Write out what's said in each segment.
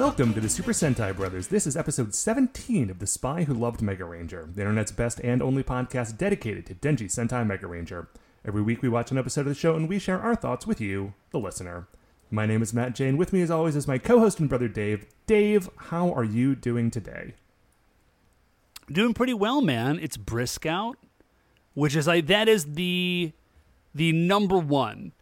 Welcome to the Super Sentai Brothers. This is episode 17 of The Spy Who Loved Mega Ranger, the internet's best and only podcast dedicated to Denji Sentai Mega Ranger. Every week we watch an episode of the show and we share our thoughts with you, the listener. My name is Matt Jane. With me, as always, is my co host and brother Dave. Dave, how are you doing today? doing pretty well, man. It's brisk out, which is like that is the the number one.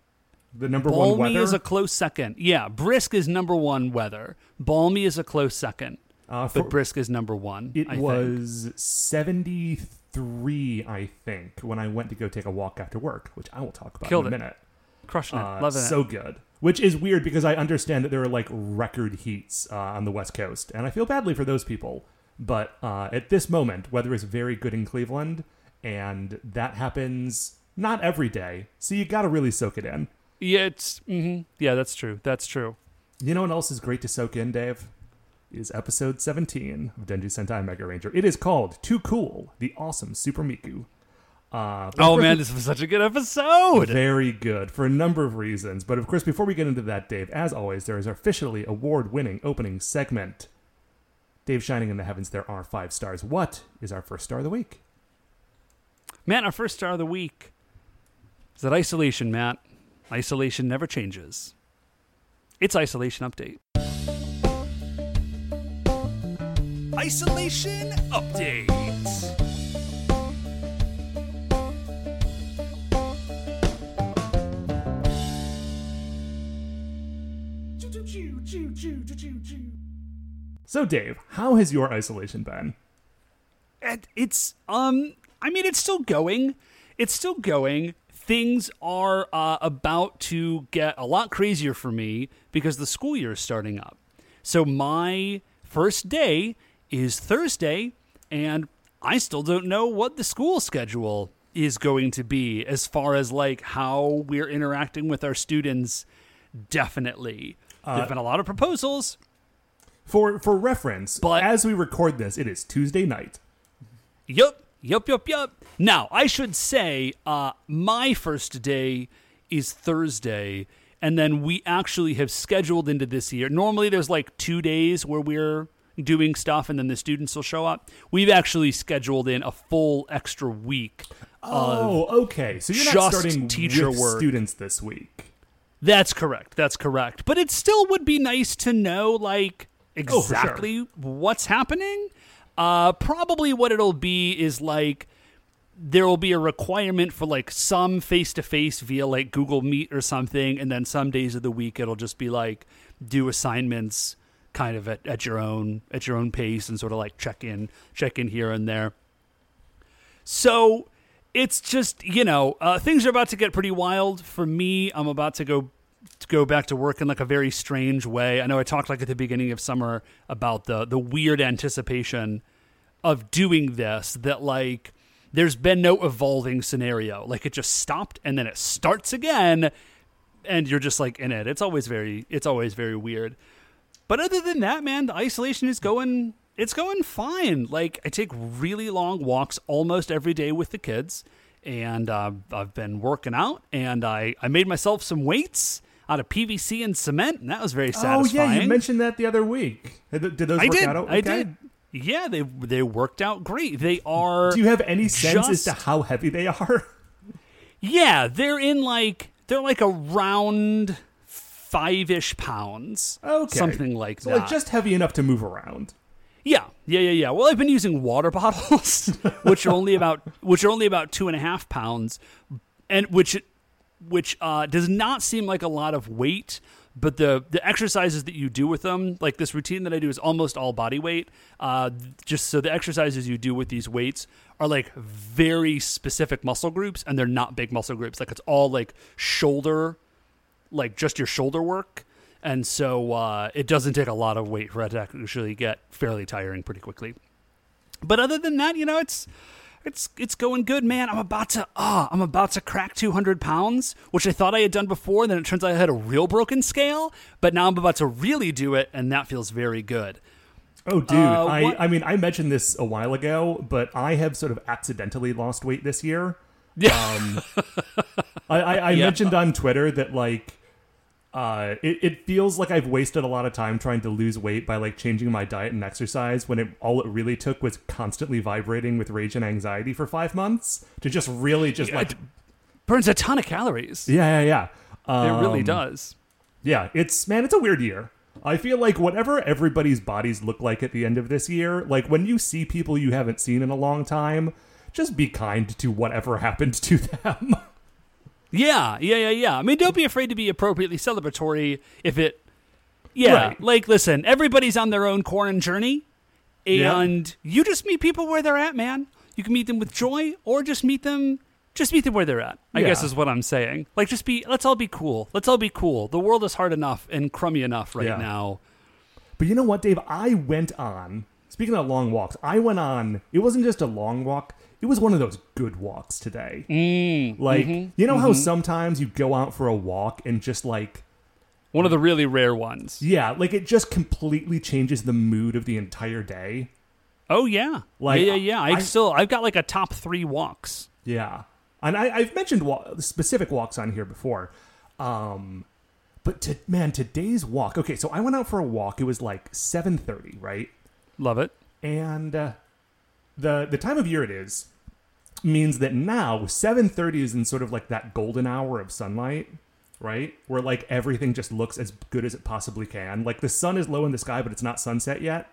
The number one Balmy weather? is a close second. Yeah, brisk is number one weather. Balmy is a close second, uh, for- but brisk is number one. It I think. was 73, I think, when I went to go take a walk after work, which I will talk about Killed in a it. minute. crushing it, Uh, loving so it. good. Which is weird because I understand that there are like record heats uh, on the West Coast, and I feel badly for those people. But uh, at this moment, weather is very good in Cleveland, and that happens not every day. So you got to really soak it in. Yeah, it's hmm yeah, that's true. That's true. You know what else is great to soak in, Dave? Is episode 17 of Denji Sentai Mega Ranger. It is called Too Cool, the Awesome Super Miku. Uh, Oh man, this was such a good episode. Very good for a number of reasons. But of course, before we get into that, Dave, as always, there is our officially award winning opening segment. Dave Shining in the Heavens, there are five stars. What is our first star of the week? Matt, our first star of the week is that isolation, Matt. Isolation never changes. It's isolation update. Isolation update. So, Dave, how has your isolation been? And it's um I mean it's still going. It's still going. Things are uh, about to get a lot crazier for me because the school year is starting up. So my first day is Thursday and I still don't know what the school schedule is going to be as far as like how we're interacting with our students definitely. There've been a lot of proposals. For for reference, But- as we record this, it is Tuesday night. Yup, yup, yup, yup. Now, I should say, uh, my first day is Thursday, and then we actually have scheduled into this year. Normally, there's like two days where we're doing stuff, and then the students will show up. We've actually scheduled in a full extra week. Oh, okay. So you're not starting teacher with work. students this week. That's correct. That's correct. But it still would be nice to know, like, Oh, sure. exactly what's happening. Uh, probably what it'll be is like there will be a requirement for like some face to face via like Google Meet or something, and then some days of the week it'll just be like do assignments kind of at, at your own at your own pace and sort of like check in check in here and there. So it's just you know uh, things are about to get pretty wild for me. I'm about to go go back to work in like a very strange way. I know I talked like at the beginning of summer about the the weird anticipation of doing this that like there's been no evolving scenario. Like it just stopped and then it starts again and you're just like in it. It's always very it's always very weird. But other than that, man, the isolation is going it's going fine. Like I take really long walks almost every day with the kids and uh, I've been working out and I I made myself some weights out of PVC and cement and that was very satisfying. Oh yeah, you mentioned that the other week. Did those I work did. out? Okay? I did. Yeah, they they worked out great. They are Do you have any sense as to how heavy they are? Yeah, they're in like they're like around five ish pounds. Okay, Something like so that. like just heavy enough to move around. Yeah, yeah, yeah, yeah. Well, I've been using water bottles, which are only about which are only about two and a half pounds, and which which uh, does not seem like a lot of weight. But the the exercises that you do with them, like this routine that I do, is almost all body weight. Uh, just so the exercises you do with these weights are like very specific muscle groups, and they're not big muscle groups. Like it's all like shoulder, like just your shoulder work. And so uh, it doesn't take a lot of weight for it to actually get fairly tiring pretty quickly. But other than that, you know, it's it's it's going good, man. I'm about to ah, I'm about to crack 200 pounds, which I thought I had done before. Then it turns out I had a real broken scale, but now I'm about to really do it, and that feels very good. Oh, dude. Uh, I, I mean, I mentioned this a while ago, but I have sort of accidentally lost weight this year. Yeah. I, I, I Yeah. mentioned on Twitter that, like, uh, it, it feels like I've wasted a lot of time trying to lose weight by, like, changing my diet and exercise when it all it really took was constantly vibrating with rage and anxiety for five months to just really just, like, Burns a ton of calories. yeah, yeah, yeah. it really Um, does. Yeah, it's man, it's a weird year. I feel like whatever everybody's bodies look like at the end of this year, like when you see people you haven't seen in a long time, just be kind to whatever happened to them. Yeah, yeah, yeah, yeah. I mean, don't be afraid to be appropriately celebratory if it. Yeah, Right. like listen, everybody's on their own corn journey, Yeah. and you just meet people where they're at, man. You can meet them with joy, or just meet them, just meet them where they're at. I guess is what I'm saying. Like, just be. Let's all be cool. Let's all be cool. The world is hard enough and crummy enough right Yeah. now. but you know what, Dave? I went on. Speaking of long walks, I went on. It wasn't just a long walk. It was one of those good walks today. Mm, like mm-hmm, you know how sometimes you go out for a walk and just like One of the really rare ones. yeah, like it just completely changes the mood of the entire day. Oh yeah, Like, yeah, yeah, yeah. I, I- still, I've got like a top three walks. Yeah, and I, I've mentioned wa- specific walks on here before, um, but to, man, today's walk. Okay, so I went out for a walk. It was like seven thirty, right? Love it. And uh, the the time of year it is means that now seven thirty is in sort of like that golden hour of sunlight, right? Where like everything just looks as good as it possibly can. Like the sun is low in the sky, but it's not sunset yet.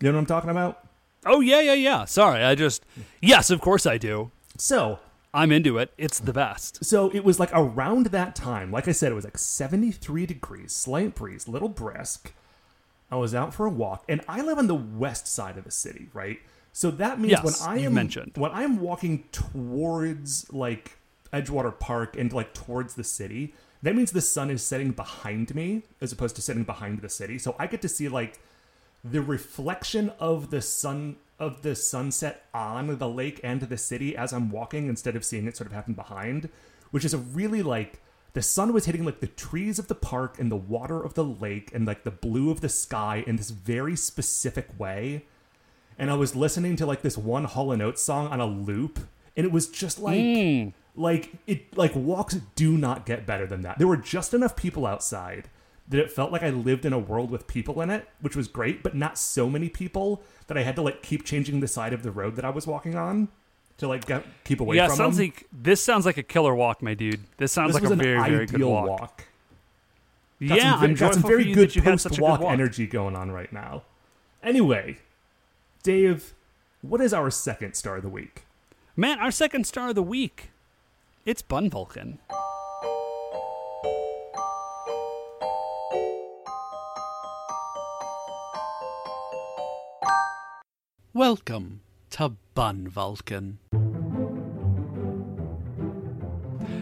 You know what I'm talking about? Oh yeah, yeah, yeah. Sorry, I just yes, of course I do. So I'm into it. It's the best. So it was like around that time, like I said, it was like 73 degrees, slight breeze, little brisk. I was out for a walk, and I live on the west side of the city, right? So that means Yes, when I am mentioned. when I am walking towards like Edgewater Park and like towards the city, that means the sun is setting behind me as opposed to setting behind the city. So I get to see like the reflection of the sun of the sunset on the lake and the city as I'm walking instead of seeing it sort of happen behind, which is a really like the sun was hitting like the trees of the park and the water of the lake and like the blue of the sky in this very specific way. And I was listening to like this one Hall and Oates song on a loop, and it was just like mm. like it like walks do not get better than that. There were just enough people outside that it felt like I lived in a world with people in it, which was great, but not so many people that I had to like keep changing the side of the road that I was walking on to like get, keep away yeah, from sounds them. like this sounds like a killer walk, my dude. This sounds this like was a an very, very good ideal walk. walk. Got Yeah, some, ve- I'm got some joyful very you good that you had such a post-walk walk. energy going on right now. Anyway, Dave, what is our second star of the week? Man, our second star of the week, it's Bun Vulcan. Welcome to Bun Vulcan.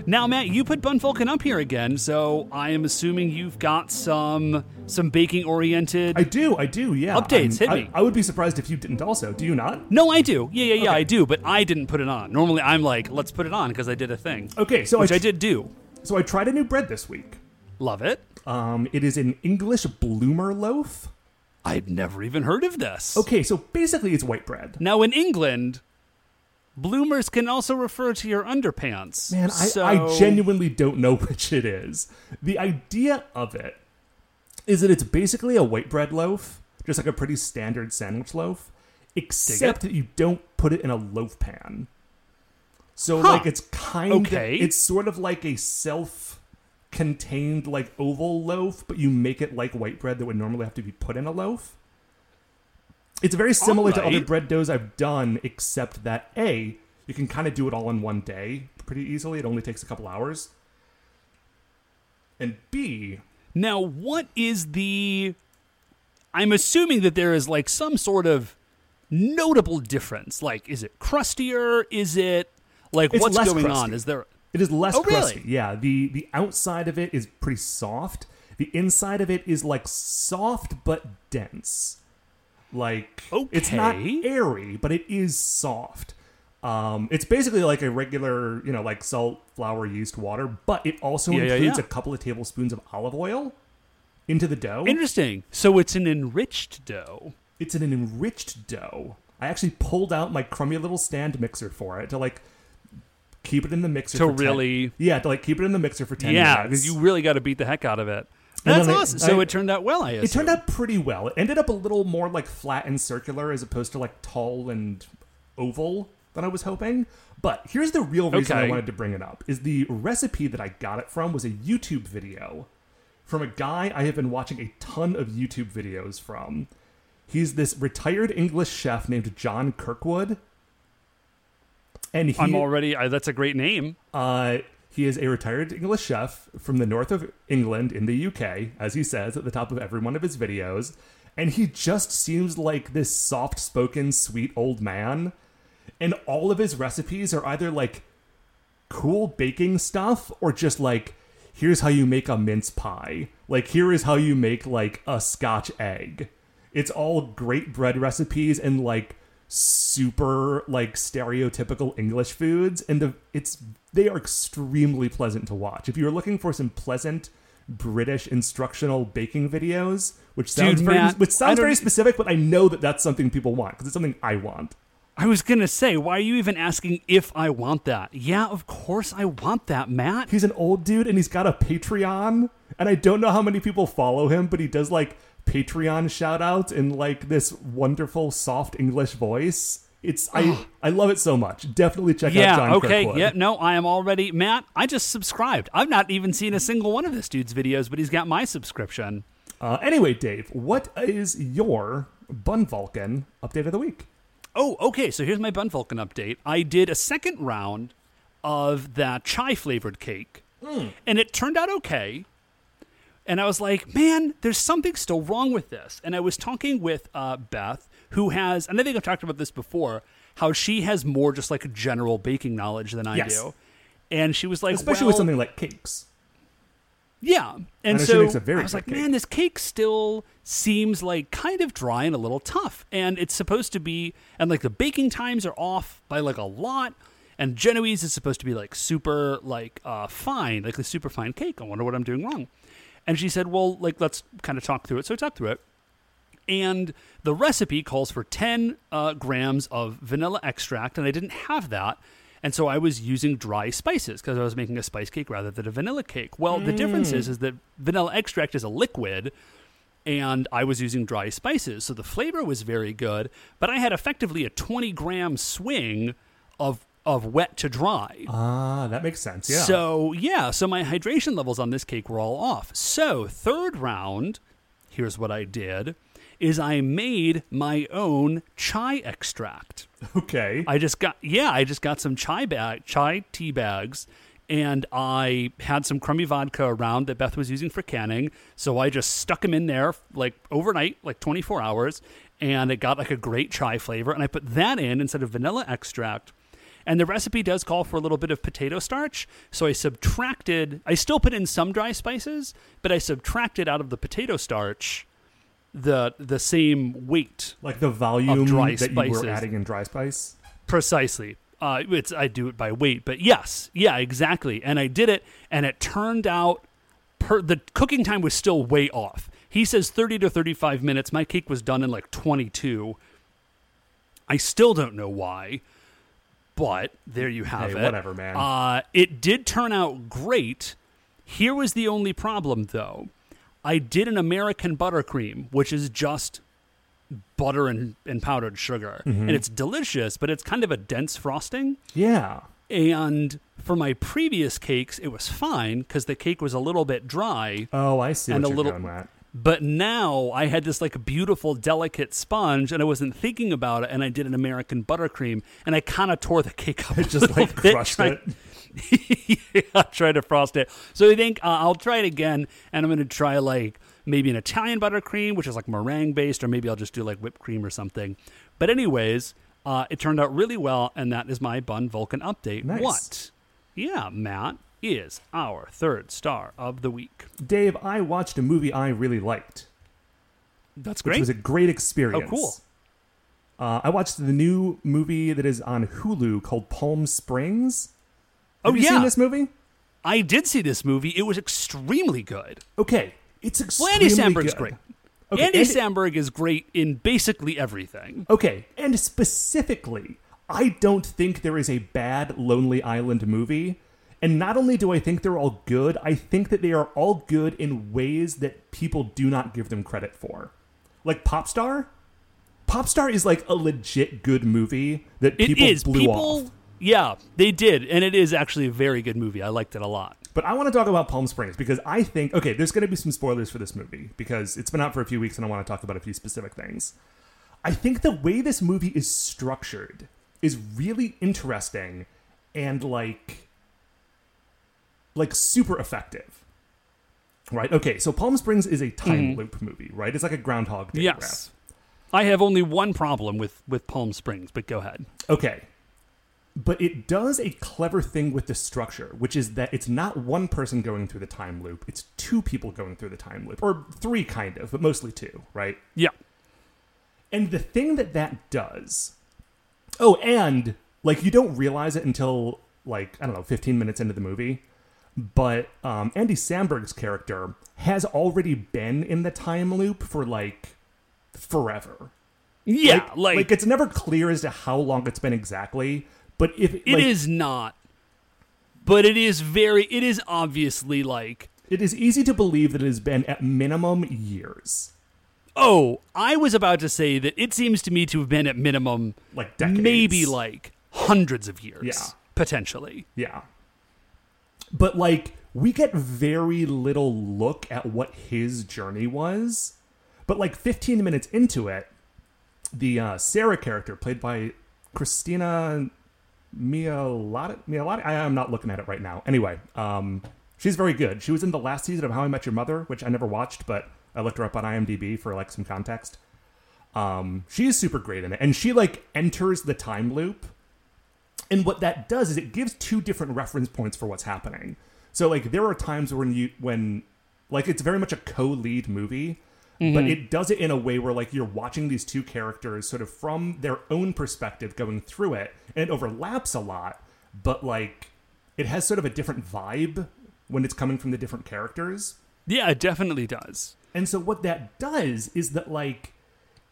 Now, Matt, you put Bun Vulcan up here again, so I am assuming you've got some some baking oriented. I do, I do, yeah. Updates, hit I, me. I would be surprised if you didn't also. Do you not? no, I do. Yeah, yeah, yeah, Okay. I do. But I didn't put it on. Normally, I'm like, let's put it on because I did a thing, Okay, so which I, I did do. So I tried a new bread this week. Love it. Um, it is an English bloomer loaf. I've never even heard of this. Okay, so basically it's white bread. Now, in England, bloomers can also refer to your underpants. Man, I, so... I genuinely don't know which it is. The idea of it is that it's basically a white bread loaf, just like a pretty standard sandwich loaf, except that you don't put it in a loaf pan. So Huh. like it's kind Okay. of it's sort of like a self contained like oval loaf, but you make it like white bread that would normally have to be put in a loaf. It's very similar to other bread doughs I've done, except that A, you can kind of do it all in one day pretty easily. It only takes a couple hours. And B, Now, what is the. I'm assuming that there is like some sort of notable difference. Like, is it crustier? Is it. Like, what's going crusty. on? Is there. It is less Oh, really? crusty. Yeah, the the outside of it is pretty soft. The inside of it is like soft but dense. Like it's not airy, but it is soft. Um, it's basically like a regular, you know, like salt, flour, yeast, water, but it also Yeah, yeah, includes yeah. a couple of tablespoons of olive oil into the dough. Interesting. So it's an enriched dough. it's an enriched dough. I actually pulled out my crummy little stand mixer for it to like keep it in the mixer To for 10 really- yeah to like keep it in the mixer for ten Yeah, minutes. because you really got to beat the heck out of it. And That's then I- awesome. so I- it turned out well. I assume. It turned out pretty well. It ended up a little more like flat and circular as opposed to like tall and oval than I was hoping. But here's the real reason I wanted to bring it up is the recipe that I got it from was a YouTube video from a guy I have been watching a ton of YouTube videos from. He's this retired English chef named John Kirkwood. And he I'm already. I, that's a great name. uh, he is a retired English chef from the north of England in the UK, as he says at the top of every one of his videos. And he just seems like this soft spoken, sweet old man. And all of his recipes are either like cool baking stuff or just like, here's how you make a mince pie. Like, here is how you make like a scotch egg. It's all great bread recipes and like super like stereotypical English foods, and the it's they are extremely pleasant to watch. If you're looking for some pleasant British instructional baking videos, which sounds Dude, very Matt, which sounds very specific, but I know that that's something people want because it's something I want. I was gonna say, why are you even asking if I want that? Yeah, of course I want that, Matt. He's an old dude and he's got a Patreon, and I don't know how many people follow him, but he does like Patreon shout out in like this wonderful soft English voice. It's I I love it so much. Definitely check out Yeah, John okay. Kirkwood. Yeah, no, I am already Matt, I just subscribed. I've not even seen a single one of this dude's videos, but he's got my subscription. Uh, anyway, Dave, what is your Bun Vulcan update of the week? Oh, okay. So here's my Bun Vulcan update. I did a second round of that chai flavored cake, and it turned out okay. And I was like, man, there's something still wrong with this. And I was talking with uh, Beth, who has, and I think I've talked about this before, how she has more just like general baking knowledge than I Yes. do. And she was like, Especially well, with something like cakes. yeah. And so makes a very I was like, cake. man, this cake still seems like kind of dry and a little tough. And it's supposed to be, and like the baking times are off by like a lot. And Genoese is supposed to be like super like uh, fine, like a super fine cake. I wonder what I'm doing wrong. And she said, well, like let's kind of talk through it. So I talked through it. And the recipe calls for 10 uh, grams of vanilla extract, and I didn't have that. And so I was using dry spices because I was making a spice cake rather than a vanilla cake. Well, the difference is, is that vanilla extract is a liquid, and I was using dry spices. So the flavor was very good, but I had effectively a 20 gram swing of, of wet to dry. Ah, that makes sense. Yeah. So yeah, so my hydration levels on this cake were all off. So third round, here's what I did: is I made my own chai extract. okay. I just got yeah, I just got some chai bag chai tea bags. And I had some crummy vodka around that Beth was using for canning, so I just stuck them in there like overnight, like 24 hours, and it got like a great chai flavor. And I put that in instead of vanilla extract. And the recipe does call for a little bit of potato starch. So I subtracted, I still put in some dry spices, but I subtracted out of the potato starch the the same weight like the volume dry that you spices. were adding in dry spice. precisely. Uh, it's I do it by weight, but yes, yeah, exactly. And I did it, and it turned out per, the cooking time was still way off. He says thirty to thirty-five minutes. My cake was done in like twenty-two. I still don't know why, but there you have Hey, it. whatever, man. Uh, it did turn out great. Here was the only problem, though. I did an American buttercream, which is just butter and, and powdered sugar. Mm-hmm. And it's delicious, but it's kind of a dense frosting. Yeah. And for my previous cakes, it was fine because the cake was a little bit dry. Oh, I see And a little-. But now I had this like beautiful, delicate sponge, and I wasn't thinking about it. And I did an American buttercream, and I kind of tore the cake up. It just like bit, crushed trying- it. yeah, try to frost it. So I think uh, I'll try it again, and I'm going to try like maybe an Italian buttercream, which is like meringue based, or maybe I'll just do like whipped cream or something. But anyways, uh, it turned out really well, and that is my Bun Vulcan update. Nice. What? Yeah, Matt is our third star of the week. Dave, I watched a movie I really liked, That's which great. was a great experience. Oh, cool. Uh, I watched the new movie that is on Hulu called Palm Springs. Oh, you yeah. seen this movie? I did see this movie. It was extremely good. Okay, It's Well, extremely Andy Samberg's good. great. Okay, Andy Andy- Samberg is great in basically everything. Okay, and specifically, I don't think there is a bad Lonely Island movie. And not only do I think they're all good, I think that they are all good in ways that people do not give them credit for. Like Popstar? Popstar is like a legit good movie that It people is blew people. off. Yeah, they did, and it is actually a very good movie. I liked it a lot. But I want to talk about Palm Springs because I think okay, there's going to be some spoilers for this movie because it's been out for a few weeks and I want to talk about a few specific things. I think the way this movie is structured is really interesting and like like super effective. Right? Okay, so Palm Springs is a time mm-hmm. loop movie, right? It's like a groundhog day. Yes, I have only one problem with with Palm Springs, but go ahead. Okay. But it does a clever thing with the structure, which is that it's not one person going through the time loop, it's two people going through the time loop. Or three, kind of, but mostly two, right? Yeah, And the thing that that does. Oh, and, like, you don't realize it until, like, I don't know, 15 minutes into the movie. But um, Andy Samberg's character has already been in the time loop for, like, forever. yeah, like, like, it's never clear as to how long it's been exactly. But if it is not, but it is very. It is obviously like. it is easy to believe that it has been at minimum years, Oh, I was about to say that it seems to me to have been at minimum, like decades. maybe like hundreds of years, Yeah. potentially. yeah. But like we get very little look at what his journey was. But like 15 minutes into it, the uh, Sarah character played by Christina Milioti, Milioti. I am not looking at it right now. Anyway, um, she's very good. She was in the last season of How I Met Your Mother, which I never watched, but I looked her up on IMDb for like some context. Um, she is super great in it, and she like enters the time loop. And what that does is it gives two different reference points for what's happening. So like there are times when you when like it's very much a co-lead movie, but mm-hmm. it does it in a way where like you're watching these two characters sort of from their own perspective going through it, and it overlaps a lot, but like it has sort of a different vibe when it's coming from the different characters. Yeah, it definitely does. And so what that does is that like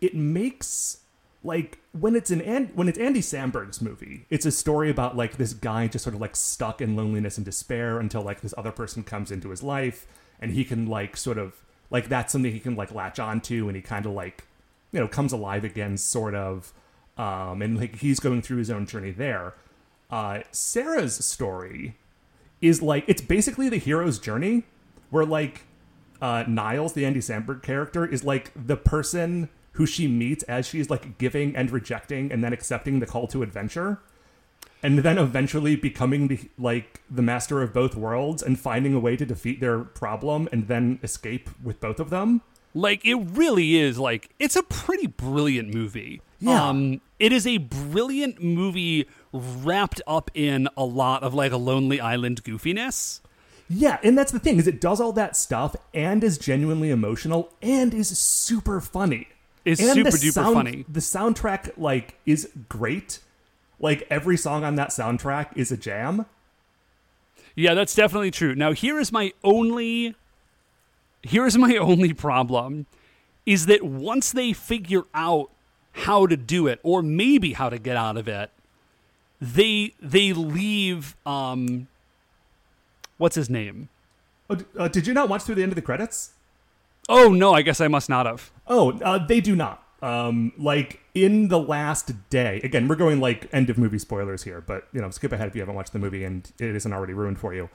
it makes like when it's an An- when it's Andy Samberg's movie, it's a story about like this guy just sort of like stuck in loneliness and despair until like this other person comes into his life and he can like sort of like that's something he can like latch onto and he kind of like you know comes alive again sort of um and like he's going through his own journey there. Uh Sarah's story is like it's basically the hero's journey where like uh, Niles, the Andy Samberg character, is like the person who she meets as she's like giving and rejecting and then accepting the call to adventure. And then eventually becoming the like the master of both worlds and finding a way to defeat their problem and then escape with both of them. Like it really is like it's a pretty brilliant movie. Yeah. Um it is a brilliant movie wrapped up in a lot of like a Lonely Island goofiness. Yeah, and that's the thing is it does all that stuff and is genuinely emotional and is super funny. Is And super duper sound- funny. The soundtrack like is great. Like every song on that soundtrack is a jam. Yeah, that's definitely true. Now here is my only here is my only problem is that once they figure out how to do it or maybe how to get out of it, they they leave um what's his name? Oh, uh, did you not watch through the end of the credits? Oh no, I guess I must not have. Oh, uh, they do not. Um, like in the last day. Again, we're going like end of movie spoilers here, but you know, skip ahead if you haven't watched the movie and it isn't already ruined for you.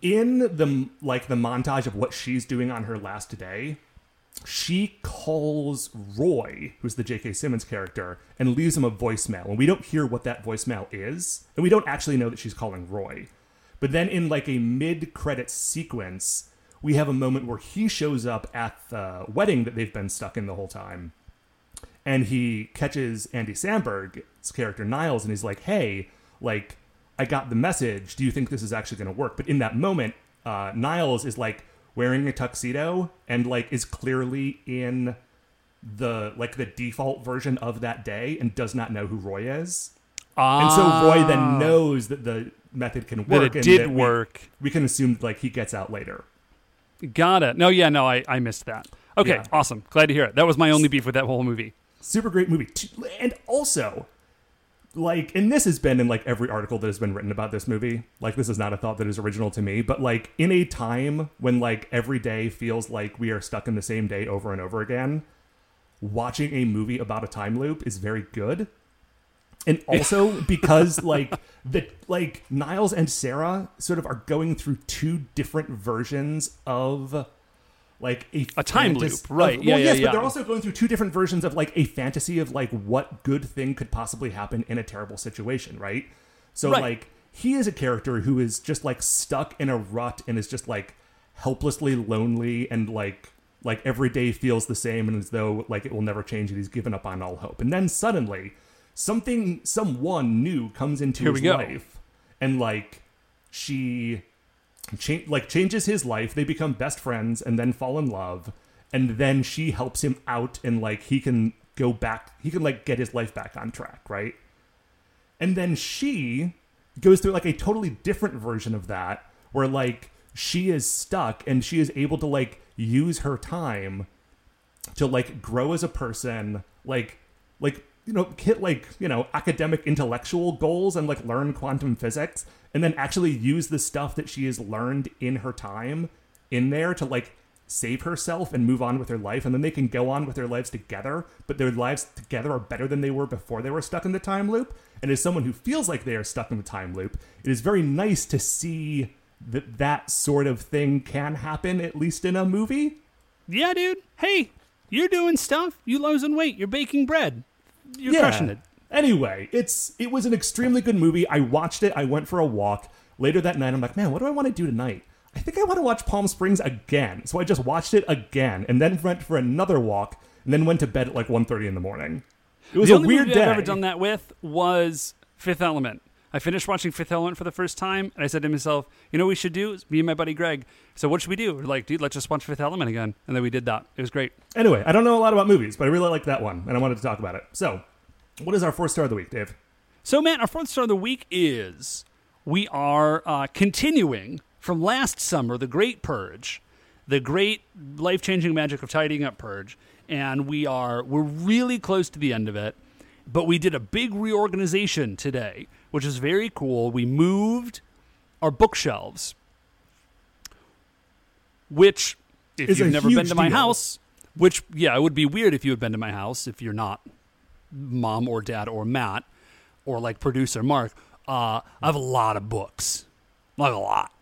In the like the montage of what she's doing on her last day, she calls Roy, who's the J.K. Simmons character, and leaves him a voicemail. And we don't hear what that voicemail is, and we don't actually know that she's calling Roy. But then in like a mid-credit sequence, we have a moment where he shows up at the wedding that they've been stuck in the whole time. And he catches Andy Samberg's character Niles and he's like, "Hey, like I got the message. Do you think this is actually going to work?" But in that moment, uh, Niles is like wearing a tuxedo and like is clearly in the like the default version of that day and does not know who Roy is. Ah. And so Roy then knows that the method can Ah. that work it and did we- work. we can assume like he gets out later. Got it. No, yeah, no, I, I missed that. Okay, Yeah. awesome. Glad to hear it. That was my only beef with that whole movie. super great movie and also like and this has been in like every article that has been written about this movie like this is not a thought that is original to me but like in a time when like every day feels like we are stuck in the same day over and over again watching a movie about a time loop is very good and also because like the like Niles and Sarah sort of are going through two different versions of like a, A time fantas- loop, right. of- Yeah, well, yeah, yes, yeah. but they're also going through two different versions of like a fantasy of like what good thing could possibly happen in a terrible situation, right? So Right. like he is a character who is just like stuck in a rut and is just like helplessly lonely and like like every day feels the same and as though like it will never change and he's given up on all hope. And then suddenly something someone new comes into Here his life and like she cha- like changes his life they become best friends and then fall in love and then she helps him out and like he can go back he can like get his life back on track right? And then she goes through like a totally different version of that where like she is stuck and she is able to like use her time to like grow as a person like like you know hit like you know academic intellectual goals and like learn quantum physics and then actually use the stuff that she has learned in her time in there to like save herself and move on with her life and then they can go on with their lives together but their lives together are better than they were before they were stuck in the time loop and as someone who feels like they are stuck in the time loop it is very nice to see that that sort of thing can happen at least in a movie Yeah, dude. Hey, you're doing stuff. You losing weight. You're baking bread. You're crushing it. Anyway, it's it was an extremely good movie. I watched it. I went for a walk later that night. I'm like, man, what do I want to do tonight? I think I want to watch Palm Springs again. So I just watched it again, and then went for another walk, and then went to bed at like 1.30 in the morning. It was the a only weird movie day. I've ever done that with was Fifth Element. I finished watching Fifth Element for the first time, and I said to myself, "You know, what we should do me and my buddy Greg. So what should we do? We're like, dude, let's just watch Fifth Element again." And then we did that. It was great. Anyway, I don't know a lot about movies, but I really liked that one, and I wanted to talk about it. So, what is our fourth star of the week, Dave? So, man, our fourth star of the week is we are uh, continuing from last summer, the Great Purge, the great life changing magic of tidying up purge, and we are we're really close to the end of it. But we did a big reorganization today, which is very cool. We moved our bookshelves, which, if you've never been to my deal. house, which yeah, it would be weird if you had been to my house if you're not mom or dad or Matt or like producer Mark. Uh, I have a lot of books, like a lot.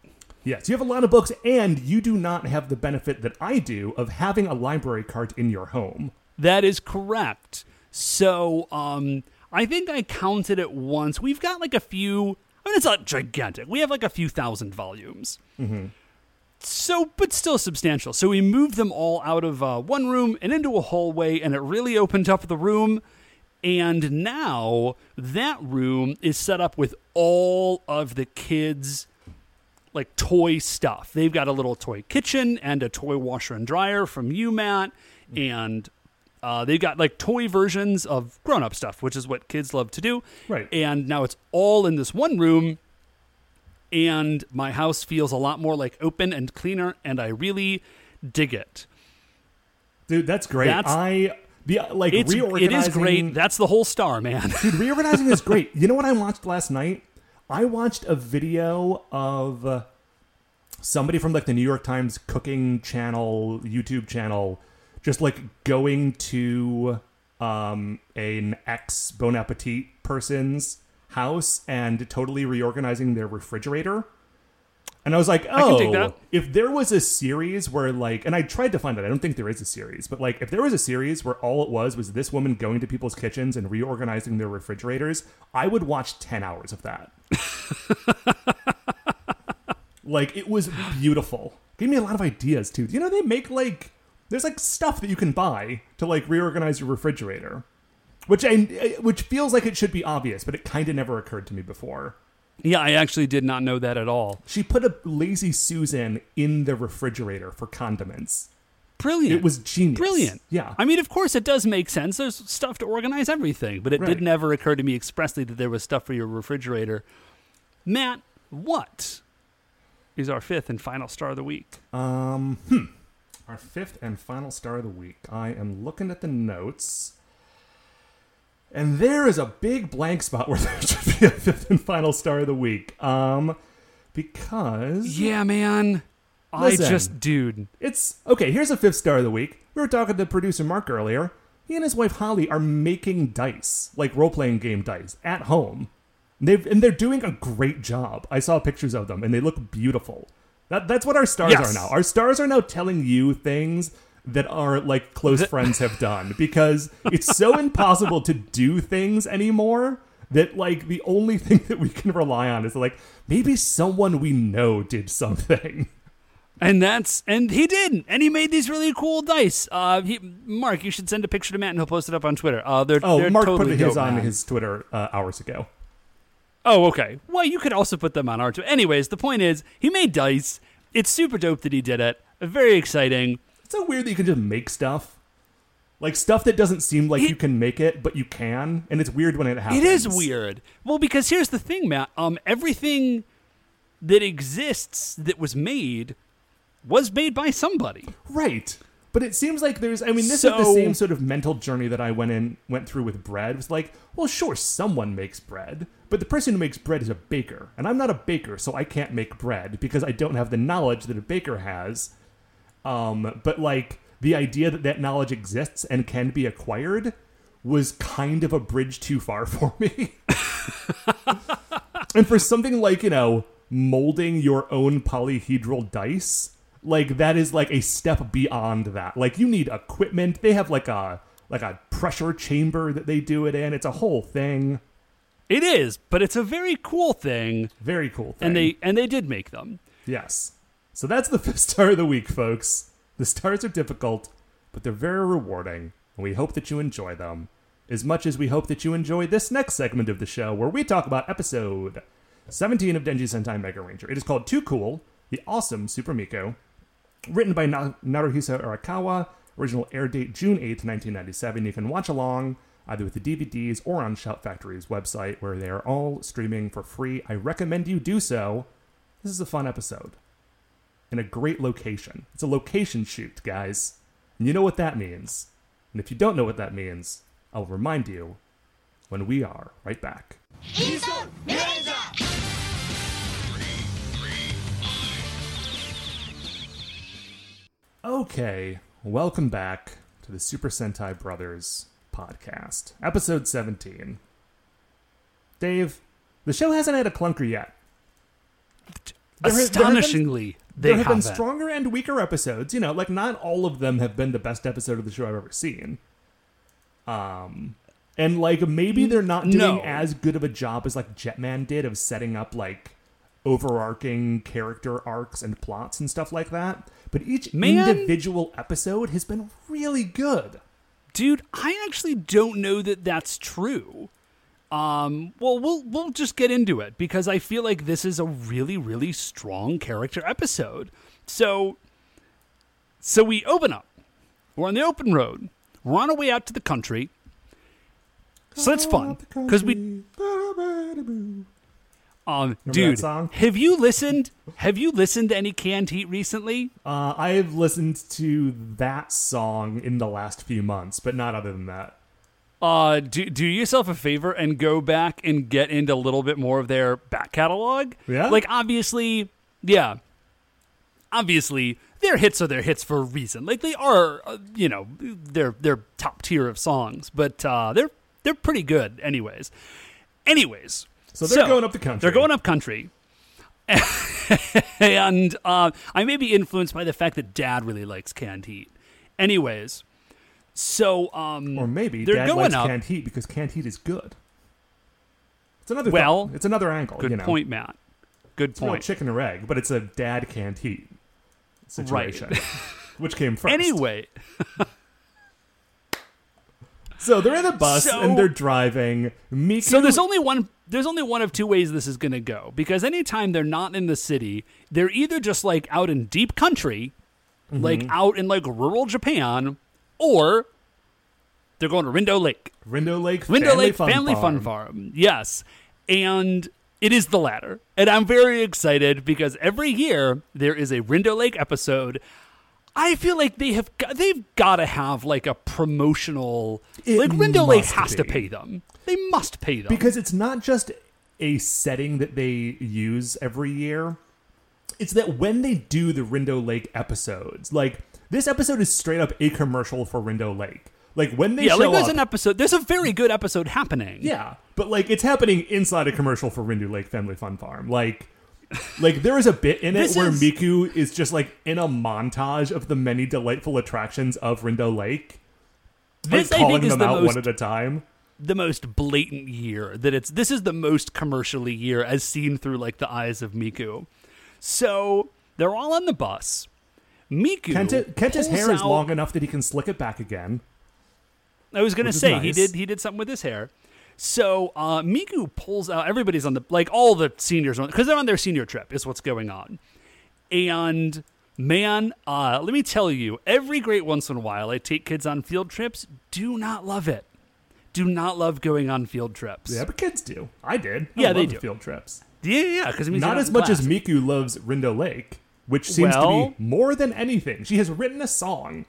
Yes, you have a lot of books, and you do not have the benefit that I do of having a library cart in your home. That is correct. So, um, I think I counted it once. We've got like a few. I mean, it's not gigantic. We have like a few thousand volumes. So, but still substantial. So we moved them all out of uh, one room and into a hallway, and it really opened up the room. And now that room is set up with all of the kids' like toy stuff. They've got a little toy kitchen and a toy washer and dryer from you, Matt, and uh, they've got like toy versions of grown up stuff, which is what kids love to do. Right. And now it's all in this one room, and my house feels a lot more like open and cleaner, and I really dig it. Dude, that's great. That's- I the like It's reorganizing. is great. That's the whole star, man. Dude, reorganizing is great. You know what I watched last night? I watched a video of somebody from like the New York Times cooking channel, YouTube channel, just like going to um, an ex Bon Appetit person's house and totally reorganizing their refrigerator. And I was like, can oh, that. if there was a series where like, and I tried to find it. I don't think there is a series, but like, if there was a series where all it was was this woman going to people's kitchens and reorganizing their refrigerators, I would watch ten hours of that. like, it was beautiful. Gave me a lot of ideas too. You know, they make like there's like stuff that you can buy to like reorganize your refrigerator, which I which feels like it should be obvious, but it kind of never occurred to me before. yeah, I actually did not know that at all. She put a lazy Susan in the refrigerator for condiments. Brilliant. It was genius. Brilliant. Yeah. I mean, of course, it does make sense. There's stuff to organize everything, but it Right. did never occur to me expressly that there was stuff for your refrigerator. Matt, what is our fifth and final star of the week. Um, hmm. Our fifth and final star of the week. I am looking at the notes. And there is a big blank spot where there should be a fifth and final star of the week. Um, because Yeah, man. Listen. I just, dude. it's okay. Here's a fifth star of the week. We were talking to producer Mark earlier. He and his wife Holly are making dice, like role playing game dice, at home. They've and they're doing a great job. I saw pictures of them, and they look beautiful. That that's what our stars Yes. are now. Our stars are now telling you things that our like close friends have done because it's so impossible to do things anymore that like the only thing that we can rely on is like maybe someone we know did something. And that's and he didn't, and he made these really cool dice. Uh, he, Mark, you should send a picture to Matt, and he'll post it up on Twitter. Uh, they're Oh, they're Mark totally put his on man. his Twitter uh, hours ago. Oh, okay. Well, you could also put them on our Twitter. Anyways, the point is, he made dice. It's super dope that he did it. Very exciting. It's so weird that you can just make stuff. Like stuff that doesn't seem like It- you can make it, but you can, and it's weird when it happens. It is weird. Well, because here's the thing, Matt. Um, everything that exists that was made was made by somebody. Right. But it seems like there's I mean, this is the same sort of mental journey that I went in went through with bread. It was like, well, sure, someone makes bread, but the person who makes bread is a baker. And I'm not a baker, so I can't make bread because I don't have the knowledge that a baker has. Um, but like the idea that that knowledge exists and can be acquired was kind of a bridge too far for me. and for something like, you know, molding your own polyhedral dice, like that is like a step beyond that. Like you need equipment. They have like a like a pressure chamber that they do it in. It's a whole thing. It is, but it's a very cool thing, Very cool thing. and they and they did make them. Yes. So that's the fifth star of the week, folks. The stars are difficult, but they're very rewarding, and we hope that you enjoy them. As much as we hope that you enjoy this next segment of the show, where we talk about episode 17 of Denji Sentai Mega Ranger. It is called Too Cool, the Awesome Super Miku. Written by Na- Naruhisa Arakawa, original air date June 8th, 1997. You can watch along either with the DVDs or on Shout Factory's website, where they are all streaming for free. I recommend you do so. This is a fun episode. In a great location. It's a location shoot, guys. And you know what that means. And if you don't know what that means, I'll remind you when we are right back. Okay, welcome back to the Super Sentai Brothers podcast, episode 17. Dave, the show hasn't had a clunker yet. There ha- there have been- Astonishingly, they there have been stronger and weaker episodes. You know, like not all of them have been the best episode of the show I've ever seen. Um, and like maybe they're not doing No. as good of a job as like Jetman did of setting up like overarching character arcs and plots and stuff like that. But each Man. individual episode has been really good. Dude, I actually don't know that that's true. Um, well, we'll we'll just get into it because I feel like this is a really really strong character episode. So so we open up. We're on the open road. We're on our way out to the country. So that's fun because we um dude, have you listened have you listened to any canned heat recently? Uh, I have listened to that song in the last few months, but not other than that. uh, do do yourself a favor and go back and get into a little bit more of their back catalog. Yeah? like obviously, yeah, obviously their hits are their hits for a reason. Like they are, uh, you know, they're they're top tier of songs, but uh, they're they're pretty good, anyways. Anyways, So they're going up the country. They're going up country. and uh, I may be influenced by the fact that Dad really likes canned heat. Anyways, so um, Or maybe they're Dad going likes up. canned heat because canned heat is good. It's another Well, it's another angle. Good you know. point, Matt. Good It's point. chicken or egg, but it's a dad canned heat situation. Right. Which came first? Anyway, so they're in a bus So- and they're driving. Miku, so there's only one. There's only one of two ways this is going to go because anytime they're not in the city, they're either just like out in deep country, like Mm-hmm. out in like rural Japan, or they're going to Rindo Lake. Rindo Lake Rindo Family Lake Fun Family Farm. Fun Farm. Yes. And It is the latter. And I'm very excited because every year there is a Rindo Lake episode. I feel like they have got, they've got to have like a promotional It like Rindo Lake has to pay them. They must pay them. because it's not just a setting that they use every year. It's that when they do the Rindo Lake episodes, like this episode is straight up a commercial for Rindo Lake. Like when they yeah, show like there's up, an episode. There's a very good episode happening. yeah, but like it's happening inside a commercial for Rindo Lake Family Fun Farm. Like, like there is a bit in it where is- Miku is just like in a montage of the many delightful attractions of Rindo Lake, like This I calling think is them the out most one at a time. The most blatant year that it's this is the most commercially year as seen through like the eyes of Miku. So they're all on the bus. Miku Kenta, Kenta's hair is long enough that he can slick it back again. I was gonna say he did he did something with his hair. So uh, Miku pulls out. Everybody's on the like all the seniors because they're on their senior trip. Is what's going on. And man, uh, let me tell you, every great once in a while, I take kids on field trips. Do not love it. Do not love going on field trips. Yeah, but kids do. I did. I Yeah, they do. Field trips. yeah, yeah. Because Not as much as Miku loves Rindo Lake, which seems to be more than anything. She has written a song.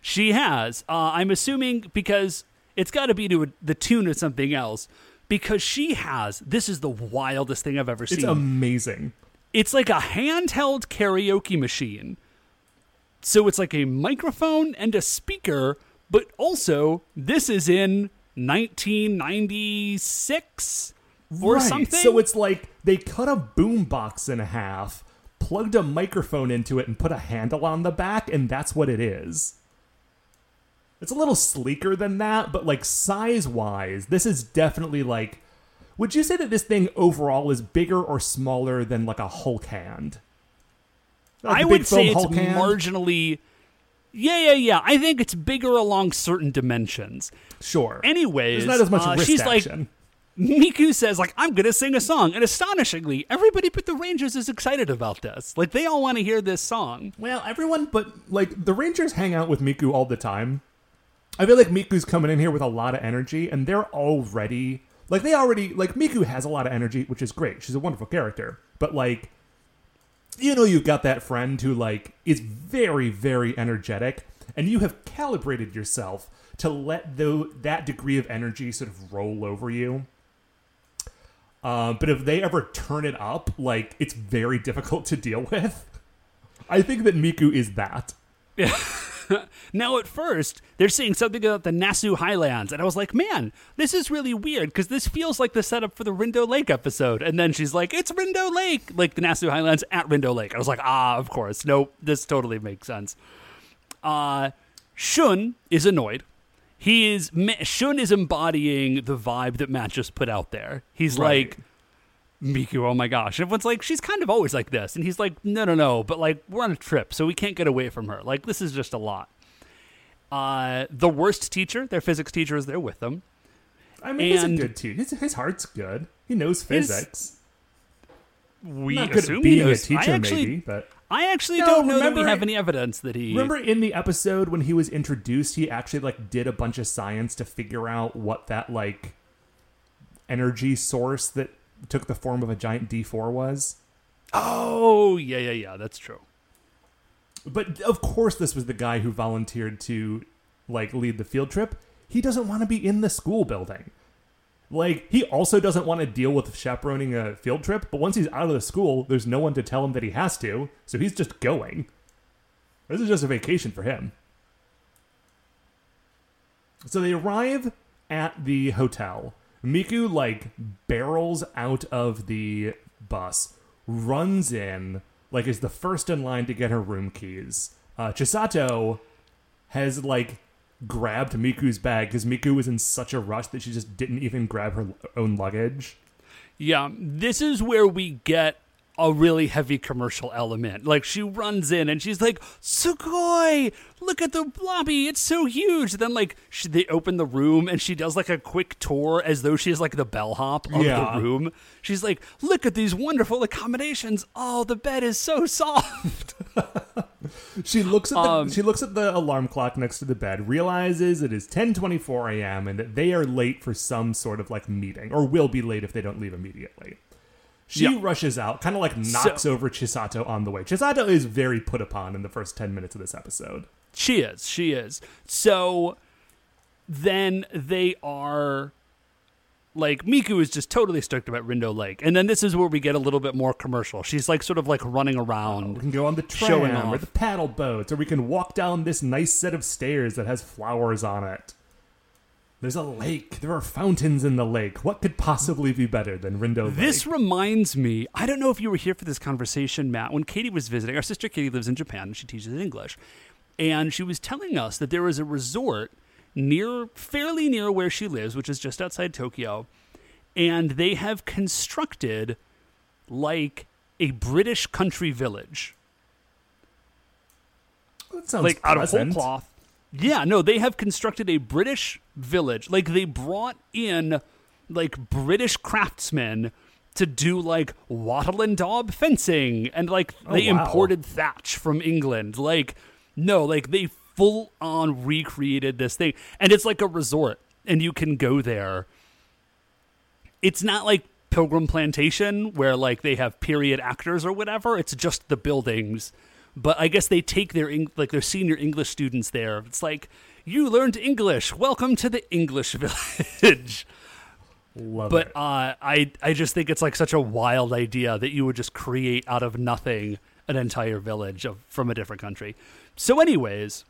She has. Uh, I'm assuming because it's got to be to a, the tune of something else. Because she has. This is the wildest thing I've ever seen. It's amazing. it's like a handheld karaoke machine. So it's like a microphone and a speaker, but also this is in 1996 or right. something. So it's like they cut a boombox in half, plugged a microphone into it, and put a handle on the back, and that's what it is. It's a little sleeker than that, but like size wise, this is definitely like. Would you say that this thing overall is bigger or smaller than like a Hulk hand? Like I would say foam it's hand? marginally. Yeah, yeah, yeah. I think it's bigger along certain dimensions. Sure. Anyways, There's not as much uh, she's like. Miku says, like, I'm gonna sing a song, and astonishingly, everybody but the Rangers is excited about this. Like, they all want to hear this song. Well, everyone but like the Rangers hang out with Miku all the time. I feel like Miku's coming in here with a lot of energy, and they're already like they already like Miku has a lot of energy, which is great. She's a wonderful character, but like you know, you've got that friend who like is very, very energetic, and you have calibrated yourself to let though that degree of energy sort of roll over you. Uh, but if they ever turn it up, like it's very difficult to deal with. I think that Miku is that. Now, at first, they're saying something about the Nasu Highlands, and I was like, man, this is really weird because this feels like the setup for the Rindo Lake episode. And then she's like, it's Rindo Lake, like the Nasu Highlands at Rindo Lake. I was like, ah, of course. Nope, this totally makes sense. Uh, Shun is annoyed. He is Shun is embodying the vibe that Matt just put out there. He's Right. like, Miku, oh my gosh. And everyone's like, she's kind of always like this. And he's like, no, no, no. But like, we're on a trip, so we can't get away from her. Like, this is just a lot. Uh, the worst teacher, their physics teacher, is there with them. I mean, he's a good teacher. His, his heart's good. He knows physics. We Not good assume at he being a teacher, actually, maybe, but I actually No, don't know that we remember- have any evidence that he. remember in the episode when he was introduced, he actually like did a bunch of science to figure out what that like energy source that took the form of a giant D4 was. Oh, yeah, yeah, yeah. That's true. But of course, this was the guy who volunteered to like lead the field trip. He doesn't want to be in the school building. Like he also doesn't want to deal with chaperoning a field trip. But once he's out of the school, there's no one to tell him that he has to, so he's just going. This is just a vacation for him. So they arrive at the hotel. Miku like barrels out of the bus, runs in, like is the first in line to get her room keys. Uh, Chisato has like grabbed Miku's bag because Miku was in such a rush that she just didn't even grab her own luggage. Yeah, this is where we get a really heavy commercial element. Like she runs in and she's like, "Sugoi, look at the lobby! It's so huge." Then like she, they open the room and she does like a quick tour as though she's like the bellhop of Yeah. the room. She's like, "Look at these wonderful accommodations! Oh, the bed is so soft." She looks at the Um, she looks at the alarm clock next to the bed, realizes it is 10:24 a.m. and that they are late for some sort of like meeting or will be late if they don't leave immediately. She Yeah. rushes out, kind of like knocks over Chisato on the way. Chisato is very put upon in the first 10 minutes of this episode. She is. She is. So then they are like Miku is just totally stoked about Rindo Lake. And then this is where we get a little bit more commercial. She's like sort of like running around. We can go on the tram or the paddle boats, or we can walk down this nice set of stairs that has flowers on it. There's a lake. There are fountains in the lake. What could possibly be better than Rindo Lake? This reminds me, I don't know if you were here for this conversation, Matt, when Katie was visiting. Our sister Katie lives in Japan and she teaches English. And she was telling us that there was a resort near, fairly near where she lives, which is just outside Tokyo. And they have constructed like a British country village. that sounds like out of whole cloth. Yeah, no, they have constructed a British village. Like they brought in like British craftsmen to do like wattle and daub fencing and like oh, they Oh, wow. imported thatch from England. Like no, like they full on recreated this thing. And it's like a resort and you can go there. It's not like Pilgrim Plantation where like they have period actors or whatever. It's just the buildings. But I guess they take their like their senior English students there. It's like you learned English. Welcome to the English village. Love But uh, I I just think it's like such a wild idea that you would just create out of nothing an entire village of, from a different country. So, anyways,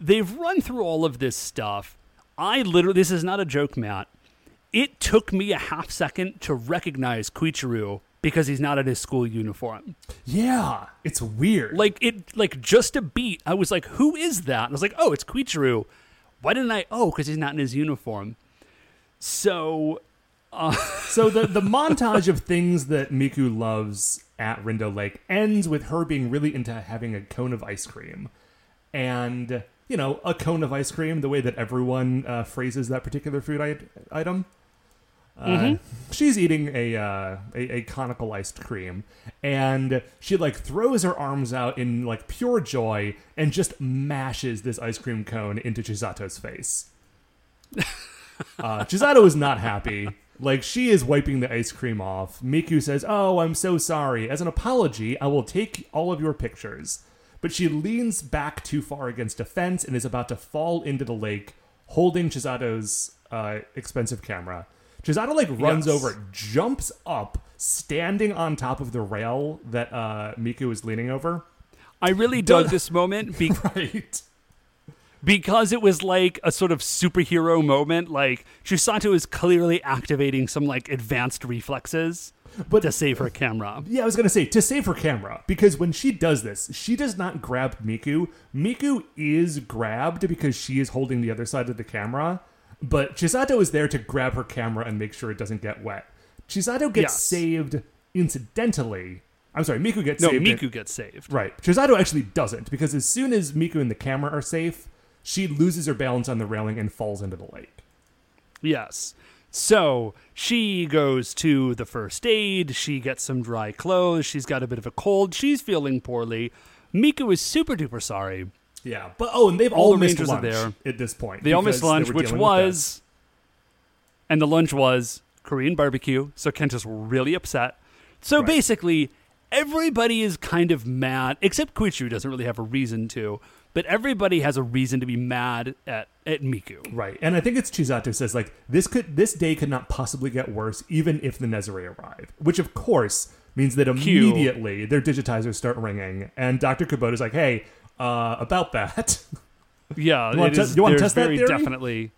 they've run through all of this stuff. I literally, this is not a joke, Matt. It took me a half second to recognize Koichiro because he's not in his school uniform. Yeah, it's weird. Like it, like just a beat. I was like, "Who is that?" And I was like, "Oh, it's Koichiro." Why didn't I? Oh, because he's not in his uniform. So so the the montage of things that Miku loves at Rindo Lake ends with her being really into having a cone of ice cream, and you know a cone of ice cream, the way that everyone uh, phrases that particular food I- item. Uh, She's eating a, uh, a a conical iced cream, and she like throws her arms out in like pure joy and just mashes this ice cream cone into Chisato's face. Uh, Chisato is not happy. Like she is wiping the ice cream off. Miku says, "Oh, I'm so sorry. As an apology, I will take all of your pictures." But she leans back too far against a fence and is about to fall into the lake, holding Chisato's uh, expensive camera. Chisato like runs Yes. over, jumps up, standing on top of the rail that uh, Miku is leaning over. I really dug this moment be- Right. because it was like a sort of superhero moment. Like Chisato is clearly activating some like advanced reflexes But to save her camera. Yeah, I was gonna say to save her camera because when she does this, she does not grab Miku. Miku is grabbed because she is holding the other side of the camera, but Chisato is there to grab her camera and make sure it doesn't get wet. Chisato gets Yes. saved incidentally. I'm sorry, Miku gets No, saved. Miku gets saved. Right. Chisato actually doesn't because as soon as Miku and the camera are safe, she loses her balance on the railing and falls into the lake. Yes. So she goes to the first aid. She gets some dry clothes. She's got a bit of a cold. She's feeling poorly. Miku is super duper sorry. Yeah, but oh, and they've All all, the missed lunch there. at this point. They all missed lunch, which dealing with this. was, and the lunch was Korean barbecue. So Kent is really upset. So Right. basically, everybody is kind of mad, except Kuichu doesn't really have a reason to. But everybody has a reason to be mad at, at Miku. Right, and I think it's Chisato says like this could this day could not possibly get worse even if the Nezare arrive, which of course means that immediately their digitizers start ringing, and Doctor Kubota's like, "Hey, uh, about that." Yeah, You is- you wanna there's test that theory? definitely,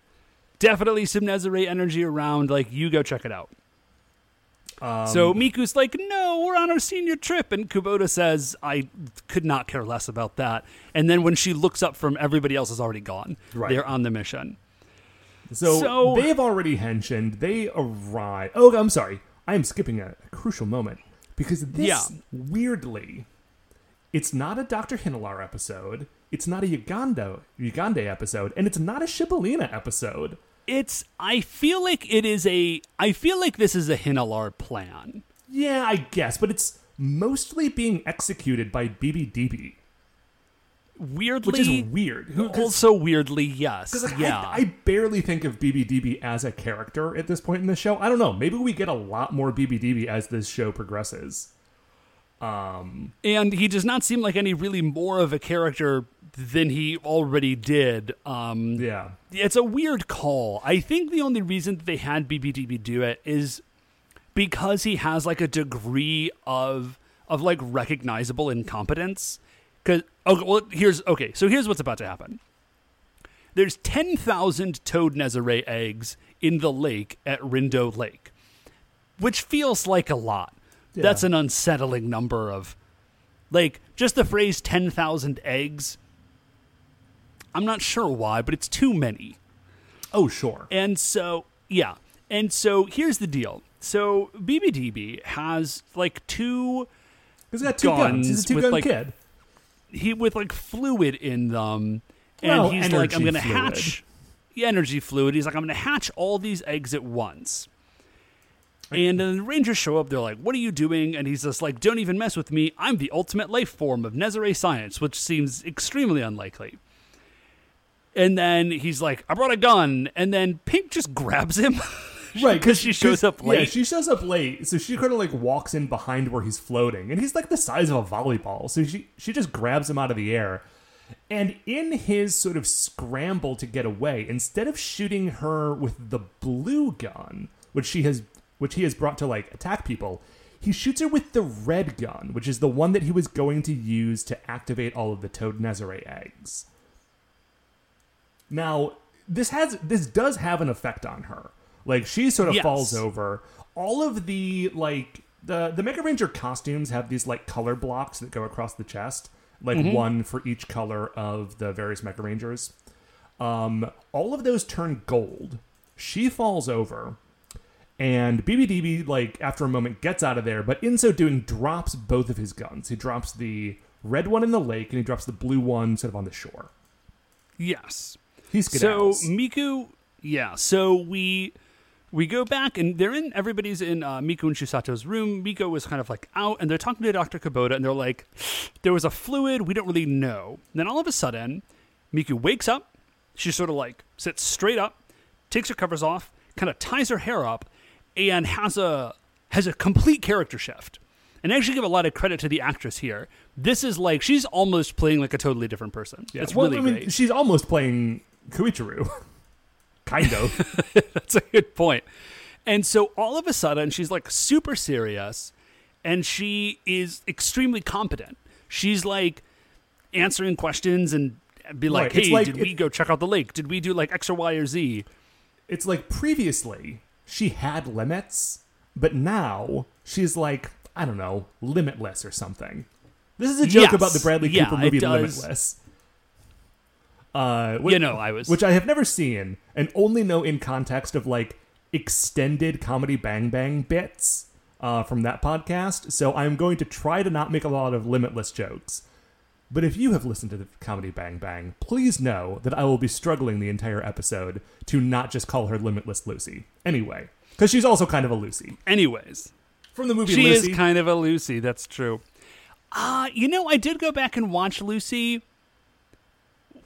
definitely some Nezare energy around. Like you go check it out. Um, so Miku's like, "No, we're on our senior trip," and Kubota says, "I could not care less about that." And then when she looks up from everybody else is already gone. Right. They're on the mission. so, so- they've already henshined. They arrive. Oh, I'm sorry, I am skipping a, a crucial moment because this Yeah. weirdly, it's not a Doctor Hinelar episode. It's not a Uganda Uganda episode, and it's not a Shibolina episode. It's. I feel like it is a. I feel like this is a Hinelar plan. Yeah, I guess, but it's mostly being executed by BBDB, Weirdly, which is weird. Who- also weirdly, yes. like, yeah. I, I barely think of BBDB as a character at this point in the show. I don't know. Maybe we get a lot more BBDB as this show progresses. And he does not seem like any really more of a character than he already did. Um, Yeah. it's a weird call. I think the only reason that they had BBDB do it is because he has like a degree of of like recognizable incompetence. Because okay, well, here's okay. So here's what's about to happen. There's ten thousand toad Nezare eggs in the lake at Rindo Lake, which feels like a lot. That's an unsettling number of, like, just the phrase ten thousand eggs. I'm not sure why, but it's too many. Oh, sure. And so, yeah. And so here's the deal. So BBDB has like two He's got two guns. He's a two gun like, kid. he with like fluid in them, and Well, he's like, "I'm going to fluid. hatch the energy fluid." He's like, "I'm going to hatch all these eggs at once." And then the Rangers show up. They're like, "What are you doing?" And he's just like, "Don't even mess with me. I'm the ultimate life form of Nezare science," which seems extremely unlikely. And then he's like, "I brought a gun," and then Pink just grabs him. Right, 'Cause she shows up late Yeah, she shows up late, so she kind of like walks in behind where he's floating, and he's like the size of a volleyball. So she she just grabs him out of the air, and in his sort of scramble to get away, instead of shooting her with the blue gun, which she has which he has brought to like attack people, he shoots her with the red gun, which is the one that he was going to use to activate all of the Toad Nezare eggs. Now, this has this does have an effect on her. Like she sort of Yes. falls over. All of the like the the Mega Ranger costumes have these like color blocks that go across the chest, like one for each color of the various Mega Rangers. Um, all of those turn gold. She falls over, and BBDB like after a moment gets out of there, but in so doing drops both of his guns. He drops the red one in the lake, and he drops the blue one sort of on the shore. yes. He So. Miku, yeah. So we we go back and they're in. Everybody's in uh, Miku and Chisato's room. Miku was kind of like out, and they're talking to Doctor Kubota, and they're like, "There was a fluid. We don't really know." then all of a sudden, Miku wakes up. She sort of like sits straight up, takes her covers off, kind of ties her hair up, and has a has a complete character shift. And I actually give a lot of credit to the actress here. This is like she's almost playing like a totally different person. Yeah. It's well, really I mean, great. she's almost playing Koichiro. kind of. That's a good point. And so all of a sudden, she's like super serious and she is extremely competent. She's like answering questions and be like, Right, hey, like- did we go check out the lake? Did we do like X or Y or Z? it's like previously she had limits, but now she's like, I don't know, limitless or something. This is a joke Yes. about the Bradley Yeah, Cooper it movie. Limitless. Uh, wh- You know, I was- which I have never seen and only know in context of like extended comedy Bang Bang bits uh, from that podcast. So I'm going to try to not make a lot of Limitless jokes. But if you have listened to the comedy Bang Bang, please know that I will be struggling the entire episode to not just call her Limitless Lucy. Anyway, because she's also kind of a Lucy Anyways, from the movie she Lucy. is kind of a Lucy. That's true. Uh, you know, I did go back and watch Lucy.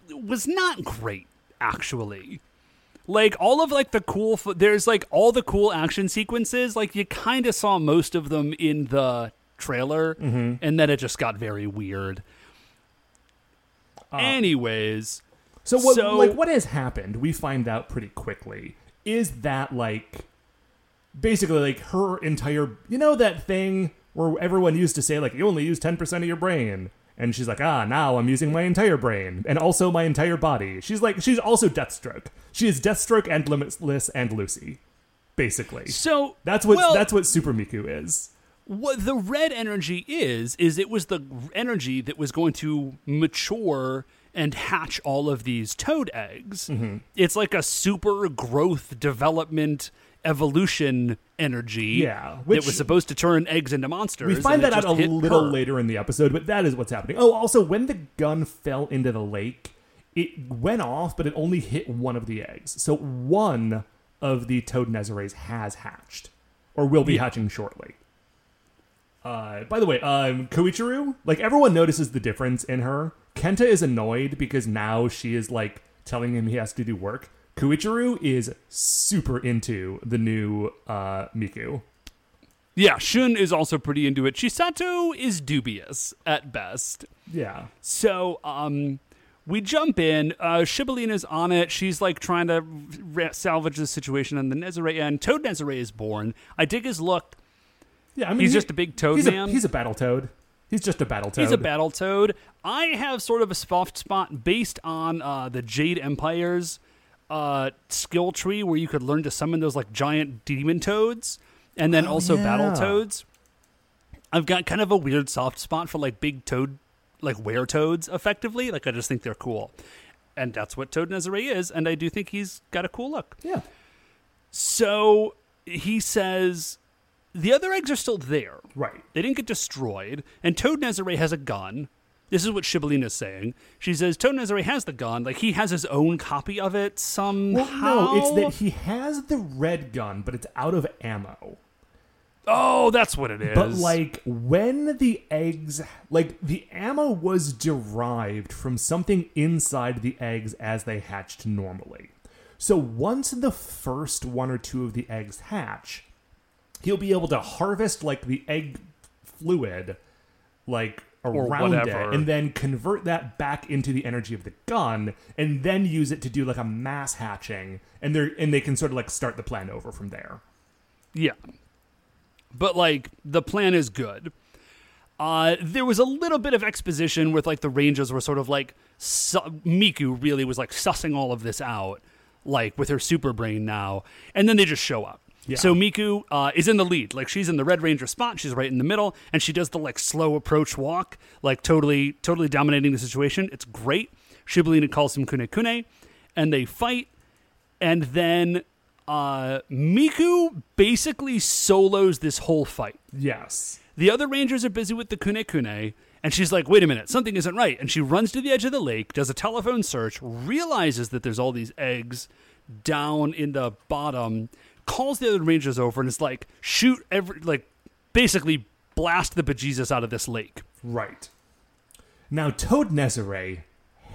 It was not great, actually. Like all of like the cool, f- there's like all the cool action sequences. Like you kind of saw most of them in the trailer, Mm-hmm. and then it just got very weird. Uh, Anyways, So what So- like what has happened? We find out pretty quickly. Is that like basically like her entire you know that thing where everyone used to say like you only use 10% of your brain and she's like ah now I'm using my entire brain and also my entire body. She's like she's also Deathstroke. She is Deathstroke and Limitless and Lucy. Basically. so That's what well, that's what Super Miku is. What the red energy is is it was the energy that was going to mature and hatch all of these toad eggs Mm-hmm. it's like a super growth development evolution energy Yeah, that was supposed to turn eggs into monsters We find that out a little her. later in the episode, but that is what's happening. Oh, also, when the gun fell into the lake, it went off, but it only hit one of the eggs. So one of the Toad Nezares has hatched, or will be Yeah. hatching shortly. Uh, by the way, um, Koichiro, like everyone notices the difference in her. Kenta is annoyed because now she is like telling him he has to do work. Koichiro is super into the new uh, Miku. Yeah, Shun is also pretty into it. Chisato is dubious at best. Yeah. So, um, we jump in. Uh, Shibolina's on it. She's like trying to re- salvage the situation on the Nezare end. Toad Nezare is born. I dig his look. Yeah, I mean, He's he- just a big toad he's man. A, he's a battle toad. He's just a battle toad. He's a battle toad. I have sort of a soft spot based on uh, the Jade Empire's uh, skill tree, where you could learn to summon those like giant demon toads, and then Oh, also battle toads. I've got kind of a weird soft spot for like big toad, like were toads. Effectively, like I just think they're cool, and that's what Toad Nezare is. And I do think he's got a cool look. Yeah. So he says the other eggs are still there. Right. They didn't get destroyed. And Toad Nezare has a gun. This is what Shibolina's saying. She says Toad Nezare has the gun. Like he has his own copy of it somehow. Well, no, it's that he has the red gun, but it's out of ammo. oh, that's what it is. But like when the eggs, like the ammo was derived from something inside the eggs as they hatched normally. So once the first one or two of the eggs hatch, he'll be able to harvest like the egg fluid, like around it, and then convert that back into the energy of the gun, and then use it to do like a mass hatching, and they are and they can sort of like start the plan over from there. Yeah. But like the plan is good. Uh, there was a little bit of exposition with like the Rangers were sort of like su- Miku really was like sussing all of this out, like with her super brain now, and then they just show up. Yeah. So Miku uh, is in the lead, like she's in the Red Ranger spot. She's right in the middle, and she does the like slow approach walk, like totally, totally dominating the situation. It's great. Shibolina calls him Kune Kune, and they fight and then uh, Miku basically solos this whole fight. Yes. The other rangers are busy with the Kune Kune, and she's like, wait a minute, something isn't right. And she runs to the edge of the lake, does a telephone search, realizes that there's all these eggs down in the bottom, calls the other rangers over, and is like, shoot every, like, basically blast the bejesus out of this lake. Right. Now, Toad Nezare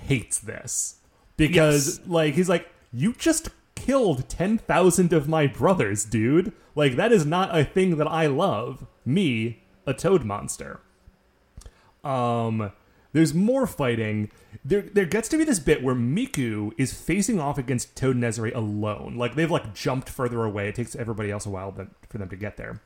hates this because, like, he's like, you just killed 10,000 of my brothers, dude. Like, that is not a thing that I love. Me, a toad monster. Um, there's more fighting. There, there gets to be this bit where Miku is facing off against Toad alone. Like, they've, like, jumped further away. It takes everybody else a while for them to get there.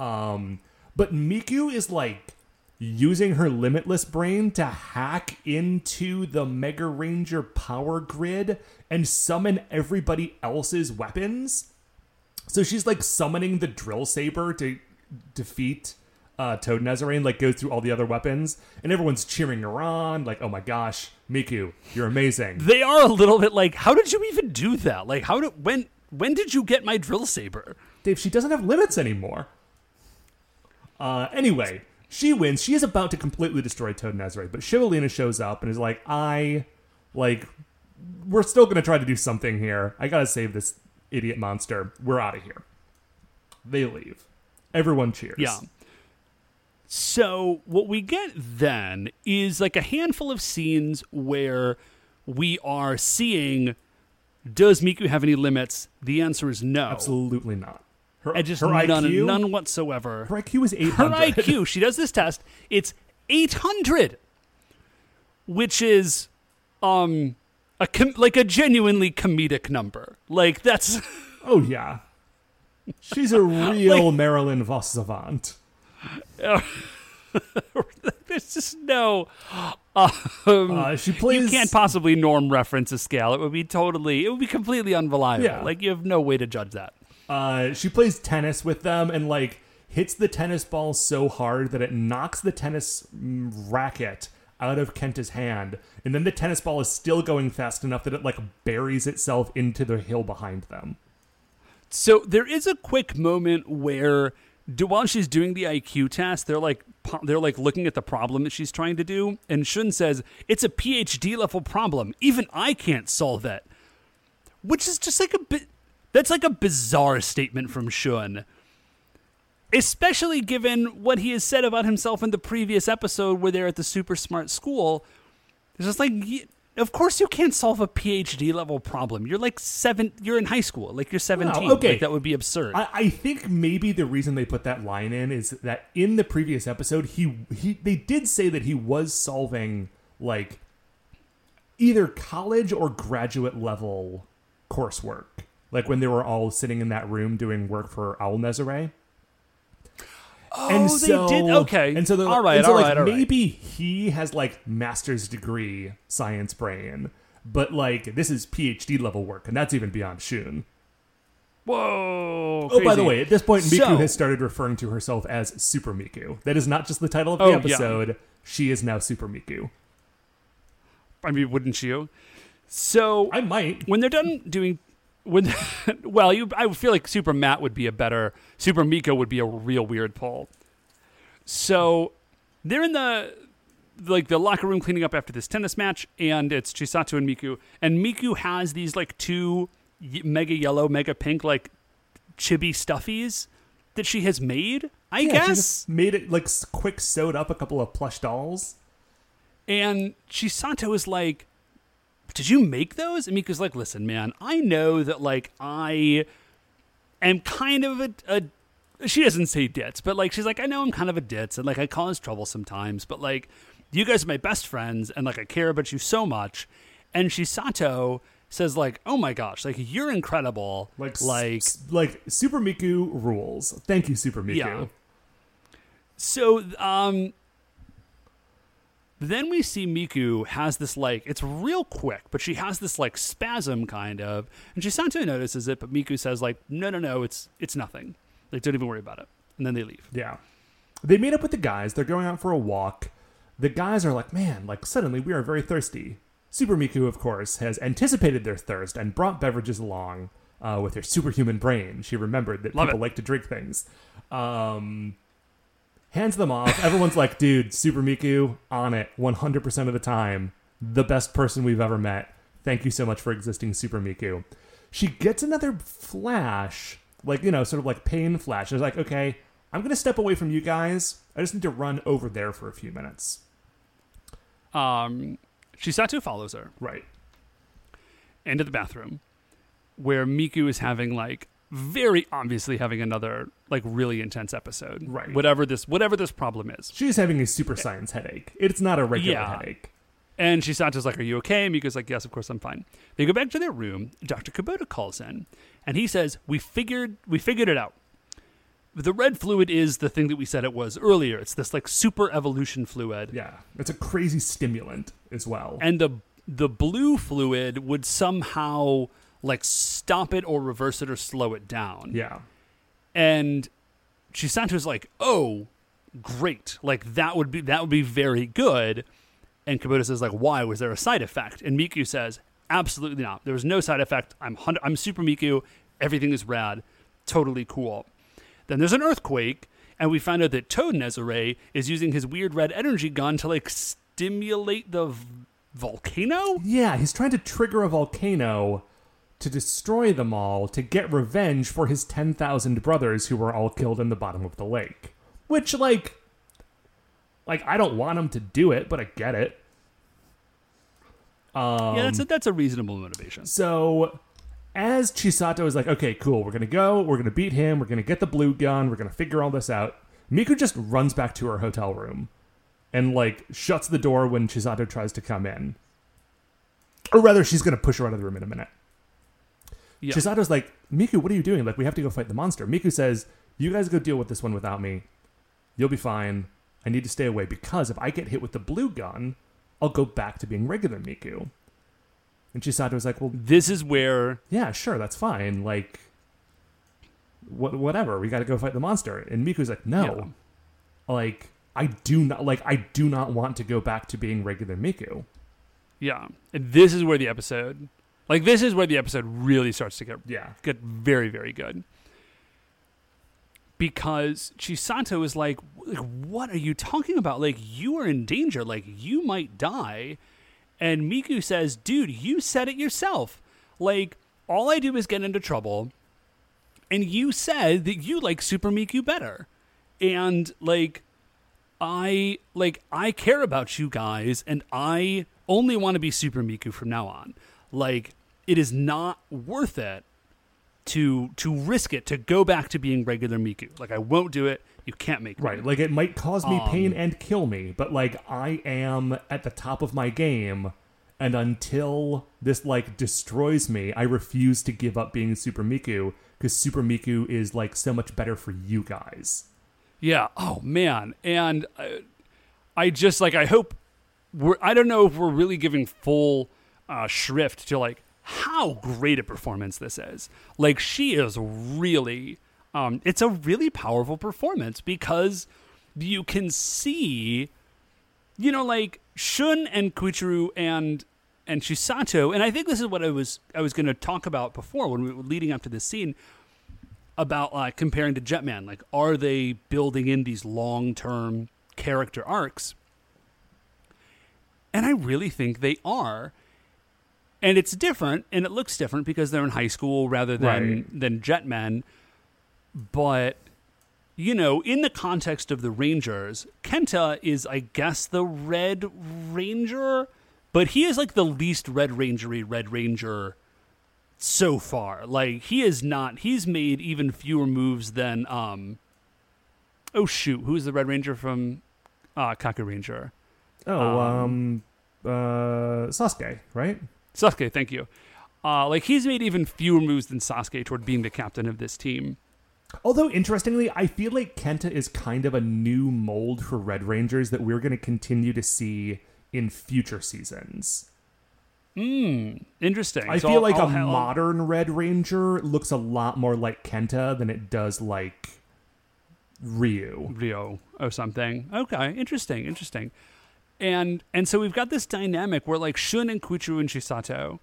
Um, but Miku is like using her limitless brain to hack into the Mega Ranger power grid and summon everybody else's weapons. So she's like summoning the drill saber to defeat uh, Toad Nezare like goes through all the other weapons, and everyone's cheering her on, like, "Oh my gosh, Miku, you're amazing!" They are a little bit like, how did you even do that? Like, how did, when, when did you get my drill saber? Dave, she doesn't have limits anymore. Uh, anyway, she wins. She is about to completely destroy Toad Nezare, but Shibolina shows up and is like, I, like, we're still going to try to do something here. I got to save this idiot monster. We're out of here. They leave. Everyone cheers. Yeah. So what we get then is like a handful of scenes where we are seeing does Miku have any limits? The answer is no. Absolutely not. Her, And just her none, IQ, none whatsoever. her IQ is 800. Her IQ, she does this test. It's 800, which is um a com- like a genuinely comedic number. Like that's Oh, yeah. She's a real Marilyn Vos savant. there's just no Uh, she plays. you can't possibly norm reference a scale. It would be totally, it would be completely unreliable. Yeah. Like you have no way to judge that. Uh, she plays tennis with them and like hits the tennis ball so hard that it knocks the tennis mm, racket out of Kenta's hand, and then the tennis ball is still going fast enough that it like buries itself into the hill behind them. So there is a quick moment where, do, while she's doing the IQ test, they're like they're like looking at the problem that she's trying to do, and Shun says it's a PhD level problem. Even I can't solve it, which is just like a bit. That's like a bizarre statement from Shun. especially given what he has said about himself in the previous episode where they're at the super smart school. It's just like, of course you can't solve a PhD level problem. You're like seven. You're in high school. Like you're seventeen. okay. Like, that would be absurd. I, I think maybe the reason they put that line in is that in the previous episode, he he they did say that he was solving like either college or graduate level coursework. Like when they were all sitting in that room doing work for Owl Nezare. Oh, they did? Okay. And so, they're, All right, and so all like, right, all right. maybe he has like master's degree science brain, but like this is PhD level work, and that's even beyond Shun. Whoa. Oh, by the way, at this point, Miku So- has started referring to herself as Super Miku. That is not just the title of the Oh, yeah. episode. She is now Super Miku. I mean, wouldn't you? So I might. when they're done doing when well you i feel like super matt would be a better super miku would be a real weird pull. So they're in the like the locker room cleaning up after this tennis match and it's chisato and miku. And miku has these like two mega yellow mega pink like chibi stuffies that she has made i Yeah, she guess. just made it like quick sewed up a couple of plush dolls. And Chisato is like, Did you make those? And Miku's like, Listen, man, I know that like I am kind of a, a she doesn't say ditz, but like she's like, I know I'm kind of a ditz and like I cause trouble sometimes, but like you guys are my best friends and like I care about you so much. And Chisato says like, Oh my gosh, like you're incredible. Like, like s- like Super Miku rules. Thank you, Super Miku. Yeah. So, um, then we see Miku has this like it's real quick, but she has this like spasm kind of, and Chisato notices it, but Miku says like, no, no, no, it's it's nothing. Like, don't even worry about it. And then they leave. Yeah. They meet up with the guys. They're going out for a walk. The guys are like, man, like suddenly we are very thirsty. Super Miku, of course, has anticipated their thirst and brought beverages along uh, with her superhuman brain. She remembered that Love people it. like to drink things. Um, hands them off. Everyone's like, dude, Super Miku, on it 100% of the time. The best person we've ever met. Thank you so much for existing, Super Miku. She gets another flash, like, you know, sort of like pain flash. She's like, okay, I'm going to step away from you guys. I just need to run over there for a few minutes. Um, Chisato follows her Right. into the bathroom, where Miku is having like very obviously having another like really intense episode. Right. Whatever this whatever this problem is. She's having a super science headache. It's not a regular Yeah. headache. And Chisato's like, Are you okay? Miku's like, Yes, of course I'm fine. They go back to their room. Dr. Kubota calls in and he says, We figured we figured it out. The red fluid is the thing that we said it was earlier. It's this like super evolution fluid. Yeah. It's a crazy stimulant as well. And the the blue fluid would somehow like stop it or reverse it or slow it down. yeah. And Chisato's like, "Oh, great! Like that would be that would be very good." And Kubota says, "Like, why was there a side effect?" And Miku says, "Absolutely not. There was no side effect. I'm I'm Super Miku. Everything is rad. Totally cool." Then there's an earthquake, and we find out that Toad Nezare is using his weird red energy gun to like stimulate the v- volcano. Yeah, he's trying to trigger a volcano to destroy them all to get revenge for his 10,000 brothers who were all killed in the bottom of the lake. Which, like, like I don't want him to do it, but I get it. Um, yeah, that's a, that's a reasonable motivation. So, as Chisato is like, okay, cool, we're gonna go, we're gonna beat him, we're gonna get the blue gun, we're gonna figure all this out. Miku just runs back to her hotel room and like shuts the door when Chisato tries to come in. Or rather, she's gonna push her out of the room in a minute. Yeah. Chisato's like, Miku, what are you doing? Like, we have to go fight the monster. Miku says, You guys go deal with this one without me. You'll be fine. I need to stay away because if I get hit with the blue gun, I'll go back to being regular Miku. And Chisato's like, Well, This is where yeah, sure, that's fine. Like, wh- whatever. We got to go fight the monster. And Miku's like, no, like I do not like I do not want to go back to being regular Miku. Yeah. And this is where the episode like this is where the episode really starts to get Yeah, get very, very good. Because Chisato is like, like, what are you talking about? Like, you are in danger. Like, you might die. And Miku says, dude, you said it yourself. Like, all I do is get into trouble. And you said that you like Super Miku better. and like I like I care about you guys and I only want to be Super Miku from now on. Like it is not worth it to to risk it to go back to being regular Miku. Like I won't do it. You can't make me. Right. Like it might cause me pain and kill me, but like I am at the top of my game and until this like destroys me, I refuse to give up being Super Miku because Super Miku is like so much better for you guys. Yeah. Oh man. And I, I just like I hope we're. I don't know if we're really giving full uh, shrift to like how great a performance this is. Like she is really. Um, it's a really powerful performance because you can see, you know, like Shun and Koichiro and and Chisato, and I think this is what I was I was going to talk about before when we were leading up to this scene about like comparing to Jetman. Like, are they building in these long term character arcs? And I really think they are. And it's different, and it looks different because they're in high school rather than Right. than Jetman. But you know, in the context of the Rangers, Kenta is, I guess, the Red Ranger, but he is like the least Red Rangery Red Ranger so far. Like he is not. He's made even fewer moves than um. Oh shoot! Who's the Red Ranger from uh, Kakuranger? Oh, Um, um, uh, Sasuke, right? Sasuke, thank you. Uh, like he's made even fewer moves than Sasuke toward being the captain of this team. Although interestingly, I feel like Kenta is kind of a new mold for Red Rangers that we're going to continue to see in future seasons. Interesting. I So feel I'll- like I'll a ha- modern Red Ranger looks a lot more like Kenta than it does like Ryu. Rio or something. Okay, interesting, interesting. And and so we've got this dynamic where like Shun and Koichiro and Chisato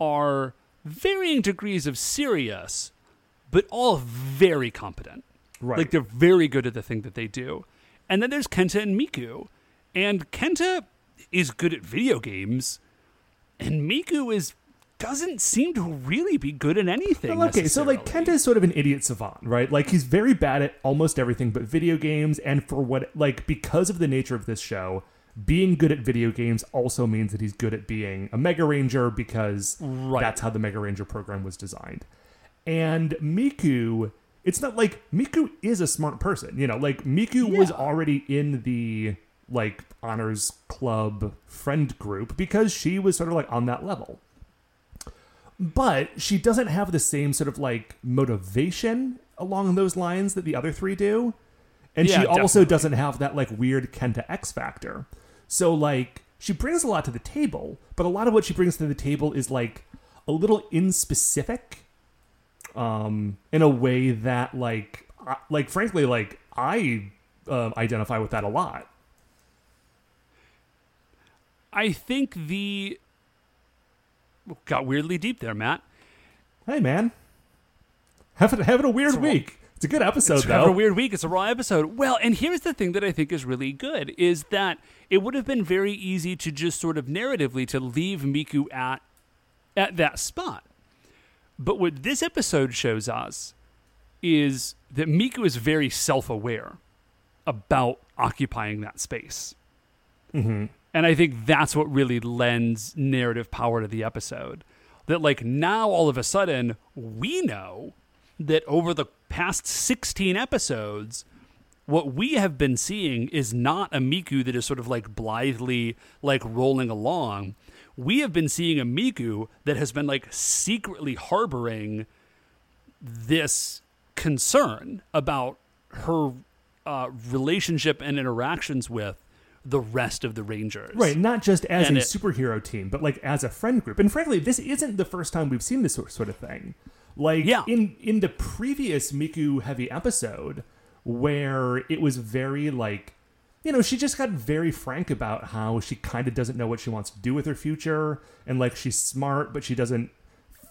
are varying degrees of serious, but all very competent. Right. Like they're very good at the thing that they do. And then there's Kenta and Miku. And Kenta is good at video games, and Miku is doesn't seem to really be good at anything. Well, okay, so like. Kenta is sort of an idiot savant, right? Like he's very bad at almost everything but video games, and for what like because of the nature of this show, being good at video games also means that he's good at being a Mega Ranger because Right. that's how the Mega Ranger program was designed. And Miku, it's not like Miku is a smart person, you know, like Miku was already in the like honors club friend group because she was sort of like on that level but she doesn't have the same sort of like motivation along those lines that the other three do and Yeah, she also definitely. doesn't have that like weird kenta x factor so like she brings a lot to the table but a lot of what she brings to the table is like a little inspecific um in a way that like I, like frankly like i um, identify with that a lot. I think the got weirdly deep there, Matt. hey man. Having, having a weird week it's a good episode It's though a weird week. It's a raw episode. Well, and here's the thing that I think is really good is that it would have been very easy to just sort of narratively to leave Miku at at that spot. But what this episode shows us is that Miku is very self-aware about occupying that space. Mm-hmm. And I think that's what really lends narrative power to the episode. That, like, now all of a sudden, we know that over the past 16 episodes, what we have been seeing is not a Miku that is sort of like blithely, like, rolling along. We have been seeing a Miku that has been, like, secretly harboring this concern about her uh, relationship and interactions with the rest of the Rangers. Right, not just as And a it- superhero team, but like as a friend group. And frankly, this isn't the first time we've seen this sort sort of thing. Like Yeah. in in the previous Miku heavy episode, where it was very like, you know, she just got very frank about how she kind of doesn't know what she wants to do with her future, and like she's smart, but she doesn't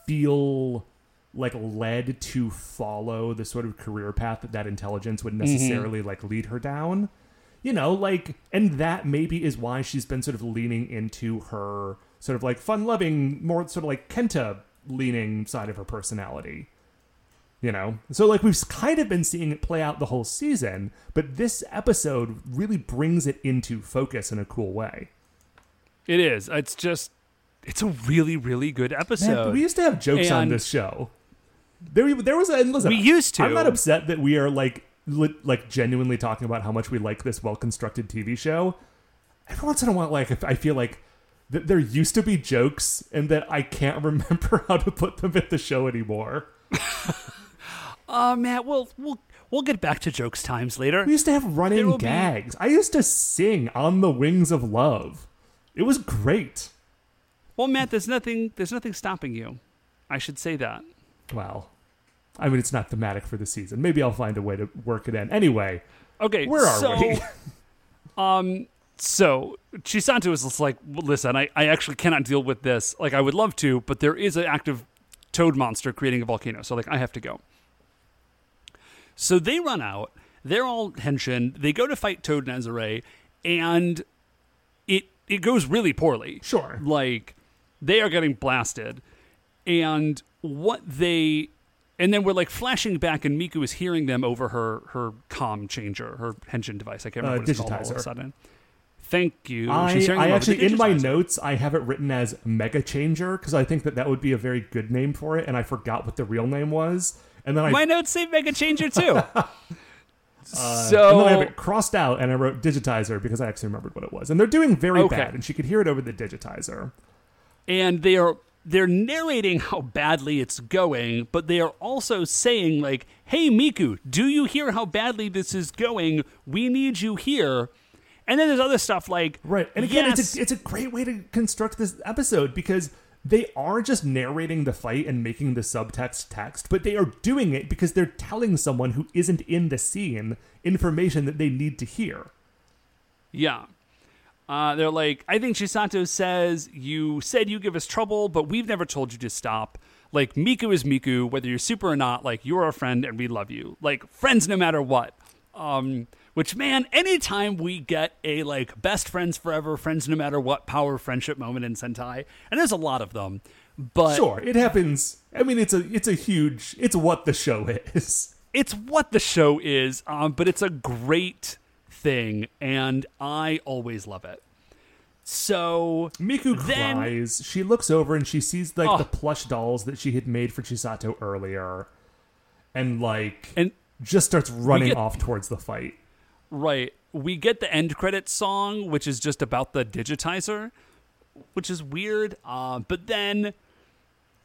feel like led to follow the sort of career path that that intelligence would mm-hmm. necessarily like lead her down you know like and that maybe is why she's been sort of leaning into her sort of like fun loving more sort of like kenta leaning side of her personality You know, so like we've kind of been seeing it play out the whole season, but this episode really brings it into focus in a cool way. It is. It's just it's a really really good episode. Man, we used to have jokes on this show. There, there was a. Listen, we used to. I'm not upset that we are like, li- like genuinely talking about how much we like this well constructed TV show. Every once in a while, like I feel like th- there used to be jokes, and that I can't remember how to put them in the show anymore. Oh man, we'll we'll we'll get back to jokes times later. We used to have running will be- gags. I used to sing on the wings of love. It was great. Well, Matt, there's nothing there's nothing stopping you. I should say that. Well, I mean, it's not thematic for the season. Maybe I'll find a way to work it in. Anyway, Okay, where are so, we? Um, so Chisato is just like, listen, I, I actually cannot deal with this. Like, I would love to, but there is an active toad monster creating a volcano, so like, I have to go. So they run out. They're all henshin. They go to fight Toad Nezare, and it it goes really poorly. Sure. Like they are getting blasted, and what they and then we're like flashing back, and Miku is hearing them over her her com changer, her henshin device. I can't remember Uh, what it's called all of a sudden. Thank you. I, I them over the actually, in my notes, I have it written as Mega Changer because I think that that would be a very good name for it, and I forgot what the real name was. And then I, My notes say Mega Changer too. uh, so and then I have it crossed out, and I wrote Digitizer because I actually remembered what it was. And they're doing very Okay. bad, and she could hear it over the Digitizer. and they are they're narrating how badly it's going, but they are also saying like, "Hey Miku, do you hear how badly this is going? We need you here." And then there's other stuff like, Right. And again, yes, it's, a, it's a great way to construct this episode because they are just narrating the fight and making the subtext text, but they are doing it because they're telling someone who isn't in the scene information that they need to hear. yeah. Uh, they're like, I think Chisato says you said you give us trouble, but we've never told you to stop. Like Miku is Miku, whether you're super or not. Like you're our friend, and we love you. Like friends, no matter what. Um, which man, anytime we get a like best friends forever, friends no matter what power friendship moment in Sentai, and there's a lot of them, but Sure, it happens. I mean, it's a it's a huge it's what the show is. it's what the show is. Um, but it's a great thing, and I always love it. So Miku Then- cries. She looks over and she sees like Oh. the plush dolls that she had made for Chisato earlier, and like and just starts running get- off towards the fight. Right. We get the end credits song, which is just about the digitizer, which is weird. Uh, but then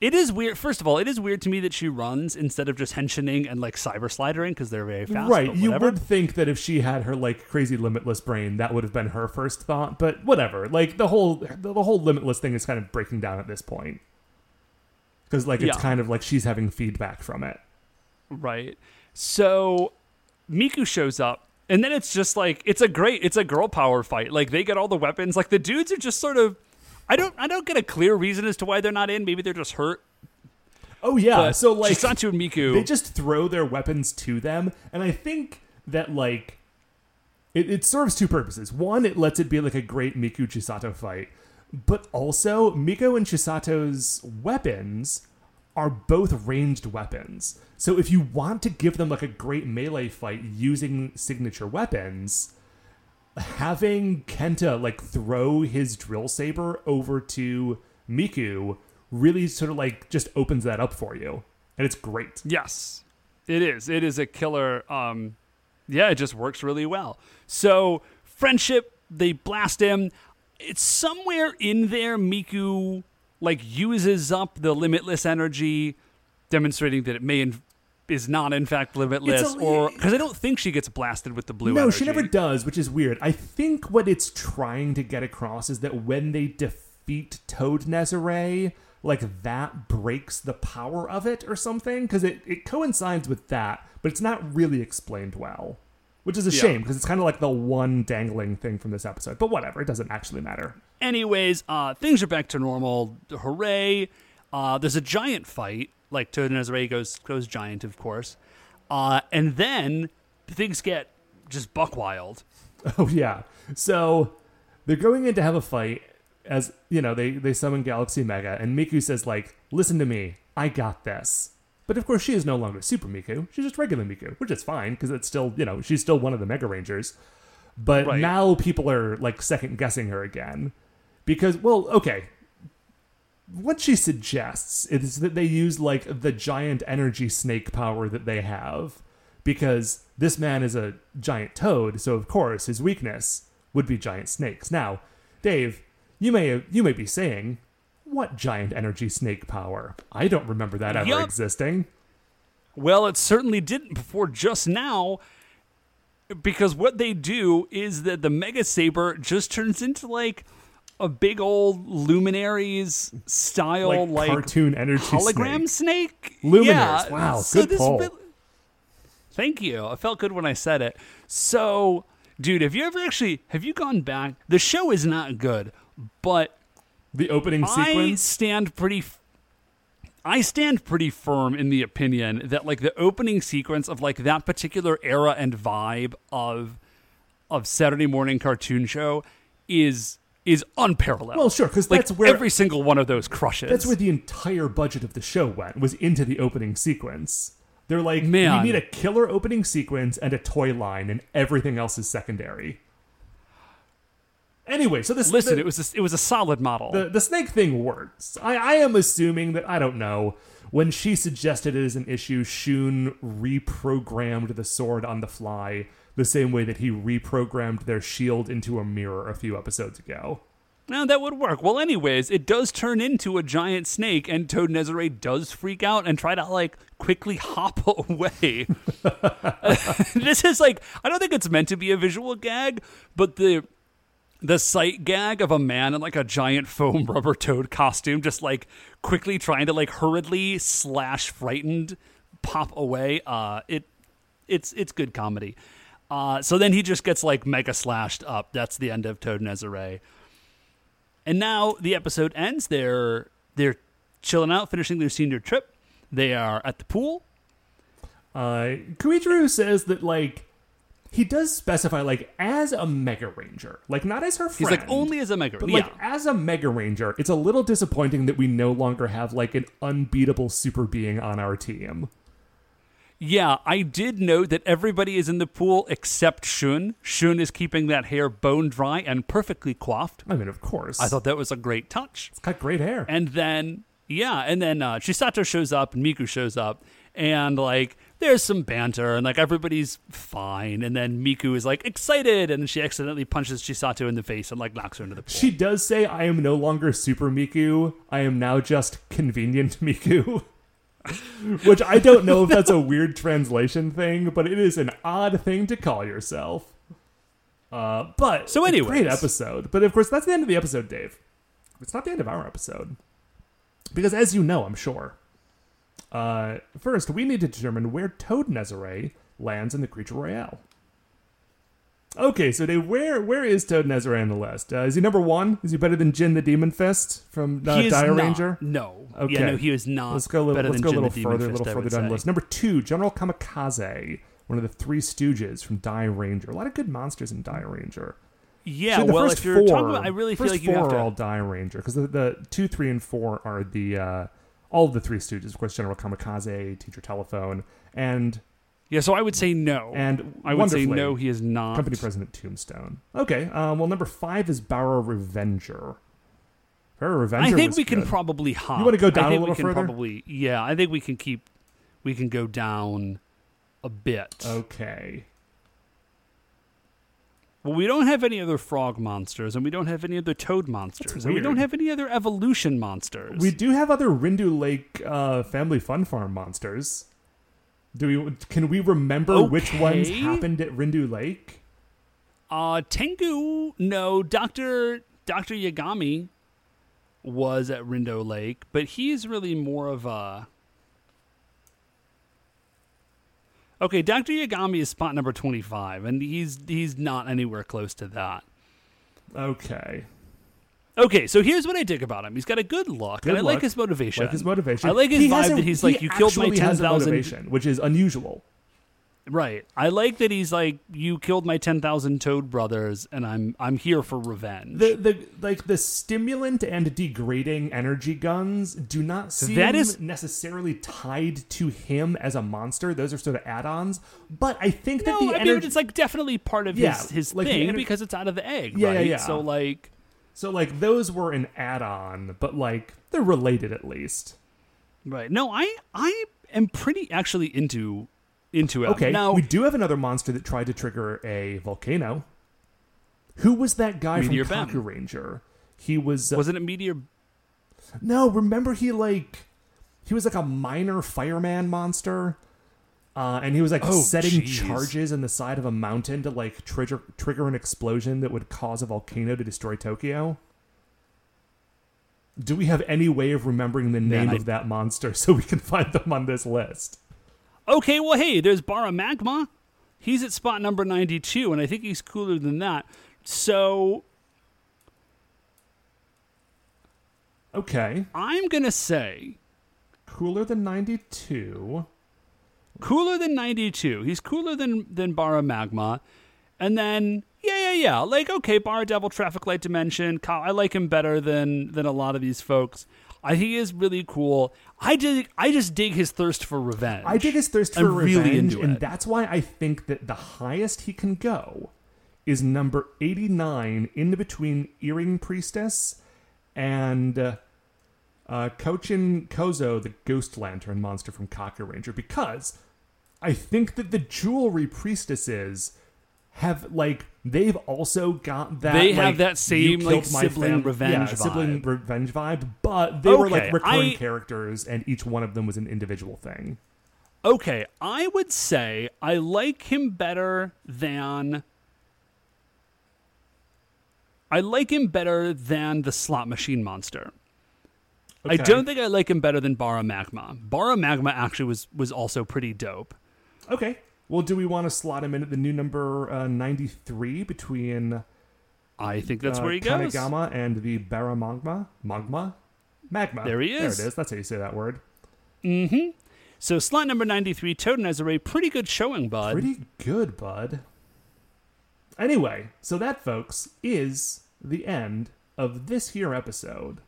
it is weird. First of all, it is weird to me that she runs instead of just henshining and like cyber slidering because they're very fast. right, you would think that if she had her like crazy limitless brain, that would have been her first thought. But whatever. Like the whole the, the whole limitless thing is kind of breaking down at this point because like it's Yeah. kind of like she's having feedback from it. Right. So Miku shows up, and then it's just like it's a great, it's a girl power fight. Like they get all the weapons. Like the dudes are just sort of. I don't, I don't get a clear reason as to why they're not in. Maybe they're just hurt. Oh yeah, But so like Chisato and Miku. they just throw their weapons to them and i think that like it, it serves two purposes one it lets it be like a great miku chisato fight but also miku and chisato's weapons are both ranged weapons so if you want to give them like a great melee fight using signature weapons having kenta like throw his drill saber over to miku really sort of like just opens that up for you and it's great Yes, it is. It is a killer. Um, yeah, it just works really well. So friendship, they blast him. It's somewhere in there. Miku like uses up the limitless energy, demonstrating that it may in, is not in fact limitless, a- or because I don't think she gets blasted with the blue. no energy. she never does which is weird i think what it's trying to get across is that when they defeat toad nezare like that breaks the power of it or something because it, it coincides with that but it's not really explained well which is a Yeah. shame because it's kind of like the one dangling thing from this episode but whatever it doesn't actually matter Anyways, uh, things are back to normal. Hooray! Uh, there's a giant fight. Like Toad Nezare goes goes giant, of course. Uh, and then things get just buck wild. Oh yeah. So they're going in to have a fight as you know, they they summon Galaxy Mega and Miku says like, "Listen to me. I got this." But of course, she is no longer Super Miku. She's just regular Miku, which is fine because it's still, you know, she's still one of the Mega Rangers. But Right. now people are like second guessing her again because, well, okay. What she suggests is that they use like the giant energy snake power that they have because this man is a giant toad, so of course his weakness would be giant snakes. Now, Dave, you may you may be saying, "What giant energy snake power? I don't remember that ever Yup. existing." Well, it certainly didn't before just now, because what they do is that the Mega Saber just turns into like a big old luminaries style Like, like, cartoon energy hologram snake. snake. Luminaries. Yeah. Wow, so good this pull. really- Thank you. I felt good when I said it. So, dude, have you ever actually have you gone back? The show is not good, but The opening I sequence. stand pretty. f- I stand pretty firm in the opinion that like the opening sequence of like that particular era and vibe of of Saturday morning cartoon show is is unparalleled. Well, sure, 'cause like that's where- every single one of those crushes. That's where the entire budget of the show went. Was into the opening sequence. They're like, Man. we need a killer opening sequence and a toy line, and everything else is secondary. Anyway, so this Listen, the- it was a, it was a solid model. the the snake thing works. I, I am assuming that I don't know when she suggested it as an issue. Shun reprogrammed the sword on the fly the same way that he reprogrammed their shield into a mirror a few episodes ago. Now that would work. Well, anyways, it does turn into a giant snake, and Toad Nezare does freak out and try to like quickly hop away. this is like I don't think it's meant to be a visual gag, but the the sight gag of a man in like a giant foam rubber toad costume, just like quickly trying to like hurriedly slash frightened pop away. Uh, it it's it's good comedy. Uh, so then he just gets like mega slashed up. That's the end of Toad Nezare. And now the episode ends. They're they're chilling out, finishing their senior trip. They are at the pool. Uh, Kuichiro says that like he does specify like as a Mega Ranger, like not as her friend. He's like only as a mega. But yeah. like as a Mega Ranger, it's a little disappointing that we no longer have like an unbeatable super being on our team. Yeah, I did note that everybody is in the pool except Shun. Shun is keeping that hair bone dry and perfectly coiffed. I mean, of course. I thought that was a great touch. it's got great hair. And then, yeah, and then uh, Chisato shows up and Miku shows up, and like there's some banter, and like everybody's fine. And then Miku is like excited, and she accidentally punches Chisato in the face and like knocks her into the pool. She does say, I am no longer Super Miku. I am now just convenient Miku. Which I don't know if that's a weird translation thing, but it is an odd thing to call yourself. Uh, but So anyway, great episode. But of course, that's the end of the episode, Dave. It's not the end of our episode. Because as you know, I'm sure, uh, first we need to determine where Toad Nezare lands in the Creature Royale. Okay, so Dave, where where is Toad Nezare on the list? Uh, is he number one? Is he better than Jin the Demon Fist from uh, he is Dire not. Ranger? No. Okay. Yeah, no, he is not. Let's go a little, better let's than go a Jin little the Demon further, a Fist, little I further would down the say. list. Number two, General Kamikaze, one of the three Stooges from Dairanger. A lot of good monsters in Dairanger. Yeah, So the well, first if you're four, talking about, I really feel first like you four have to. are all Dairanger because the, the two, three, and four are the uh, all of the three Stooges. Of course, General Kamikaze, Teacher Telephone, and yeah, so I would say no. and I would say no, he is not. Company President Tombstone. Okay, um, well, number five is Bara Revenger. Bara Revenger. I think we can probably hop. You wanna go down I a think little we can further? Probably, yeah. I think we can keep. We can go down a bit. Okay. Well, we don't have any other frog monsters, and we don't have any other toad monsters, and we don't have any other evolution monsters. We do have other Rindu Lake uh, Family Fun Farm monsters. Do we? Can we remember which ones happened at Rindu Lake? uh, Tengu, no, Doctor Doctor Yagami was at Rindo Lake, but he's really more of a. Okay, Doctor Yagami is spot number twenty-five, and he's he's not anywhere close to that. Okay. Okay, so here's what I dig about him. He's got a good look, Good and I like his motivation. Like his motivation. I like his He vibe a- that he's he like, you killed my actually has a 10,000 motivation, which is unusual. Right. I like that he's like, you killed my ten thousand Toad brothers, and I'm I'm here for revenge. The the like the stimulant and degrading energy guns do not seem That is- necessarily tied to him as a monster. Those are sort of add-ons. But I think that no, the I mean energy it's like definitely part of Yeah, his his like thing ener- because it's out of the egg. Yeah, yeah, right? yeah. So like, so like those were an add-on, but like they're related at least. right? No, I I am pretty actually into into it. Okay, now we do have another monster that tried to trigger a volcano. Who was that guy Meteor from Ben. Kakuranger? He was uh, was it a meteor? No, remember he like he was like a minor fireman monster. Uh, and he was like Oh, setting jeez. charges in the side of a mountain to like trigger trigger an explosion that would cause a volcano to destroy Tokyo. Do we have any way of remembering the name I- of that monster so we can find them on this list? Okay, well, hey, there's Bara Magma. He's at spot number 92, and I think he's cooler than that. So Okay, I'm going to say cooler than ninety two. cooler than 92. He's cooler than, than Bara Magma. And then, yeah, yeah, yeah. Like, okay, Bara Devil, Traffic Light Dimension. I like him better than, than a lot of these folks. I think he is really cool. I dig, I just dig his thirst for revenge. I dig his thirst for I'm really revenge, into and that's why I think that the highest he can go is number 89 in between Earring Priestess and uh, uh, Kochin Kozo, the Ghost Lantern monster from Kakuranger, because I think that the Jewelry Priestesses have, like, they've also got that. They have like, that you same, like, sibling revenge yeah, sibling revenge vibe, but they were, like, recurring I- characters, and each one of them was an individual thing. Okay, I would say I like him better than. I like him better than the slot machine monster. I don't think I like him better than Bara Magma. Bara Magma actually was was also pretty dope. Okay. Well, do we want to slot him in at the new number uh, 93 between I think that's uh, where he goes. Kanegama and the Baramagma? Magma? Magma. There he is. There it is. That's how you say that word. Mm hmm. So slot number ninety three, Toad and Ezra, pretty good showing, bud. Pretty good, bud. Anyway, so that, folks, is the end of this here episode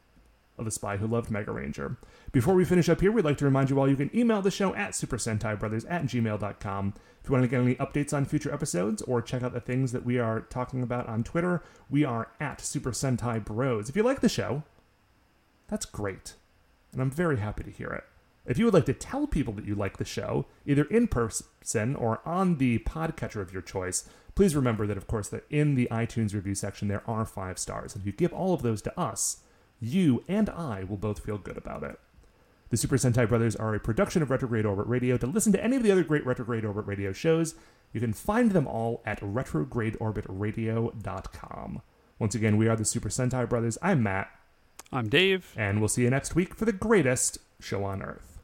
of The Spy Who Loved Mega Ranger. Before we finish up here, we'd like to remind you all you can email the show at Super Sentai Brothers at gmail.com. If you want to get any updates on future episodes or check out the things that we are talking about on Twitter, we are at Super Sentai Bros. If you like the show, that's great. And I'm very happy to hear it. If you would like to tell people that you like the show, either in person or on the podcatcher of your choice, please remember that, of course, that in the iTunes review section there are five stars. And if you give all of those to us, you and I will both feel good about it. The Super Sentai Brothers are a production of Retrograde Orbit Radio. To listen to any of the other great Retrograde Orbit Radio shows, you can find them all at retrogradeorbitradio.com. Once again, we are the Super Sentai Brothers. I'm Matt, I'm Dave. and we'll see you next week for the greatest show on Earth.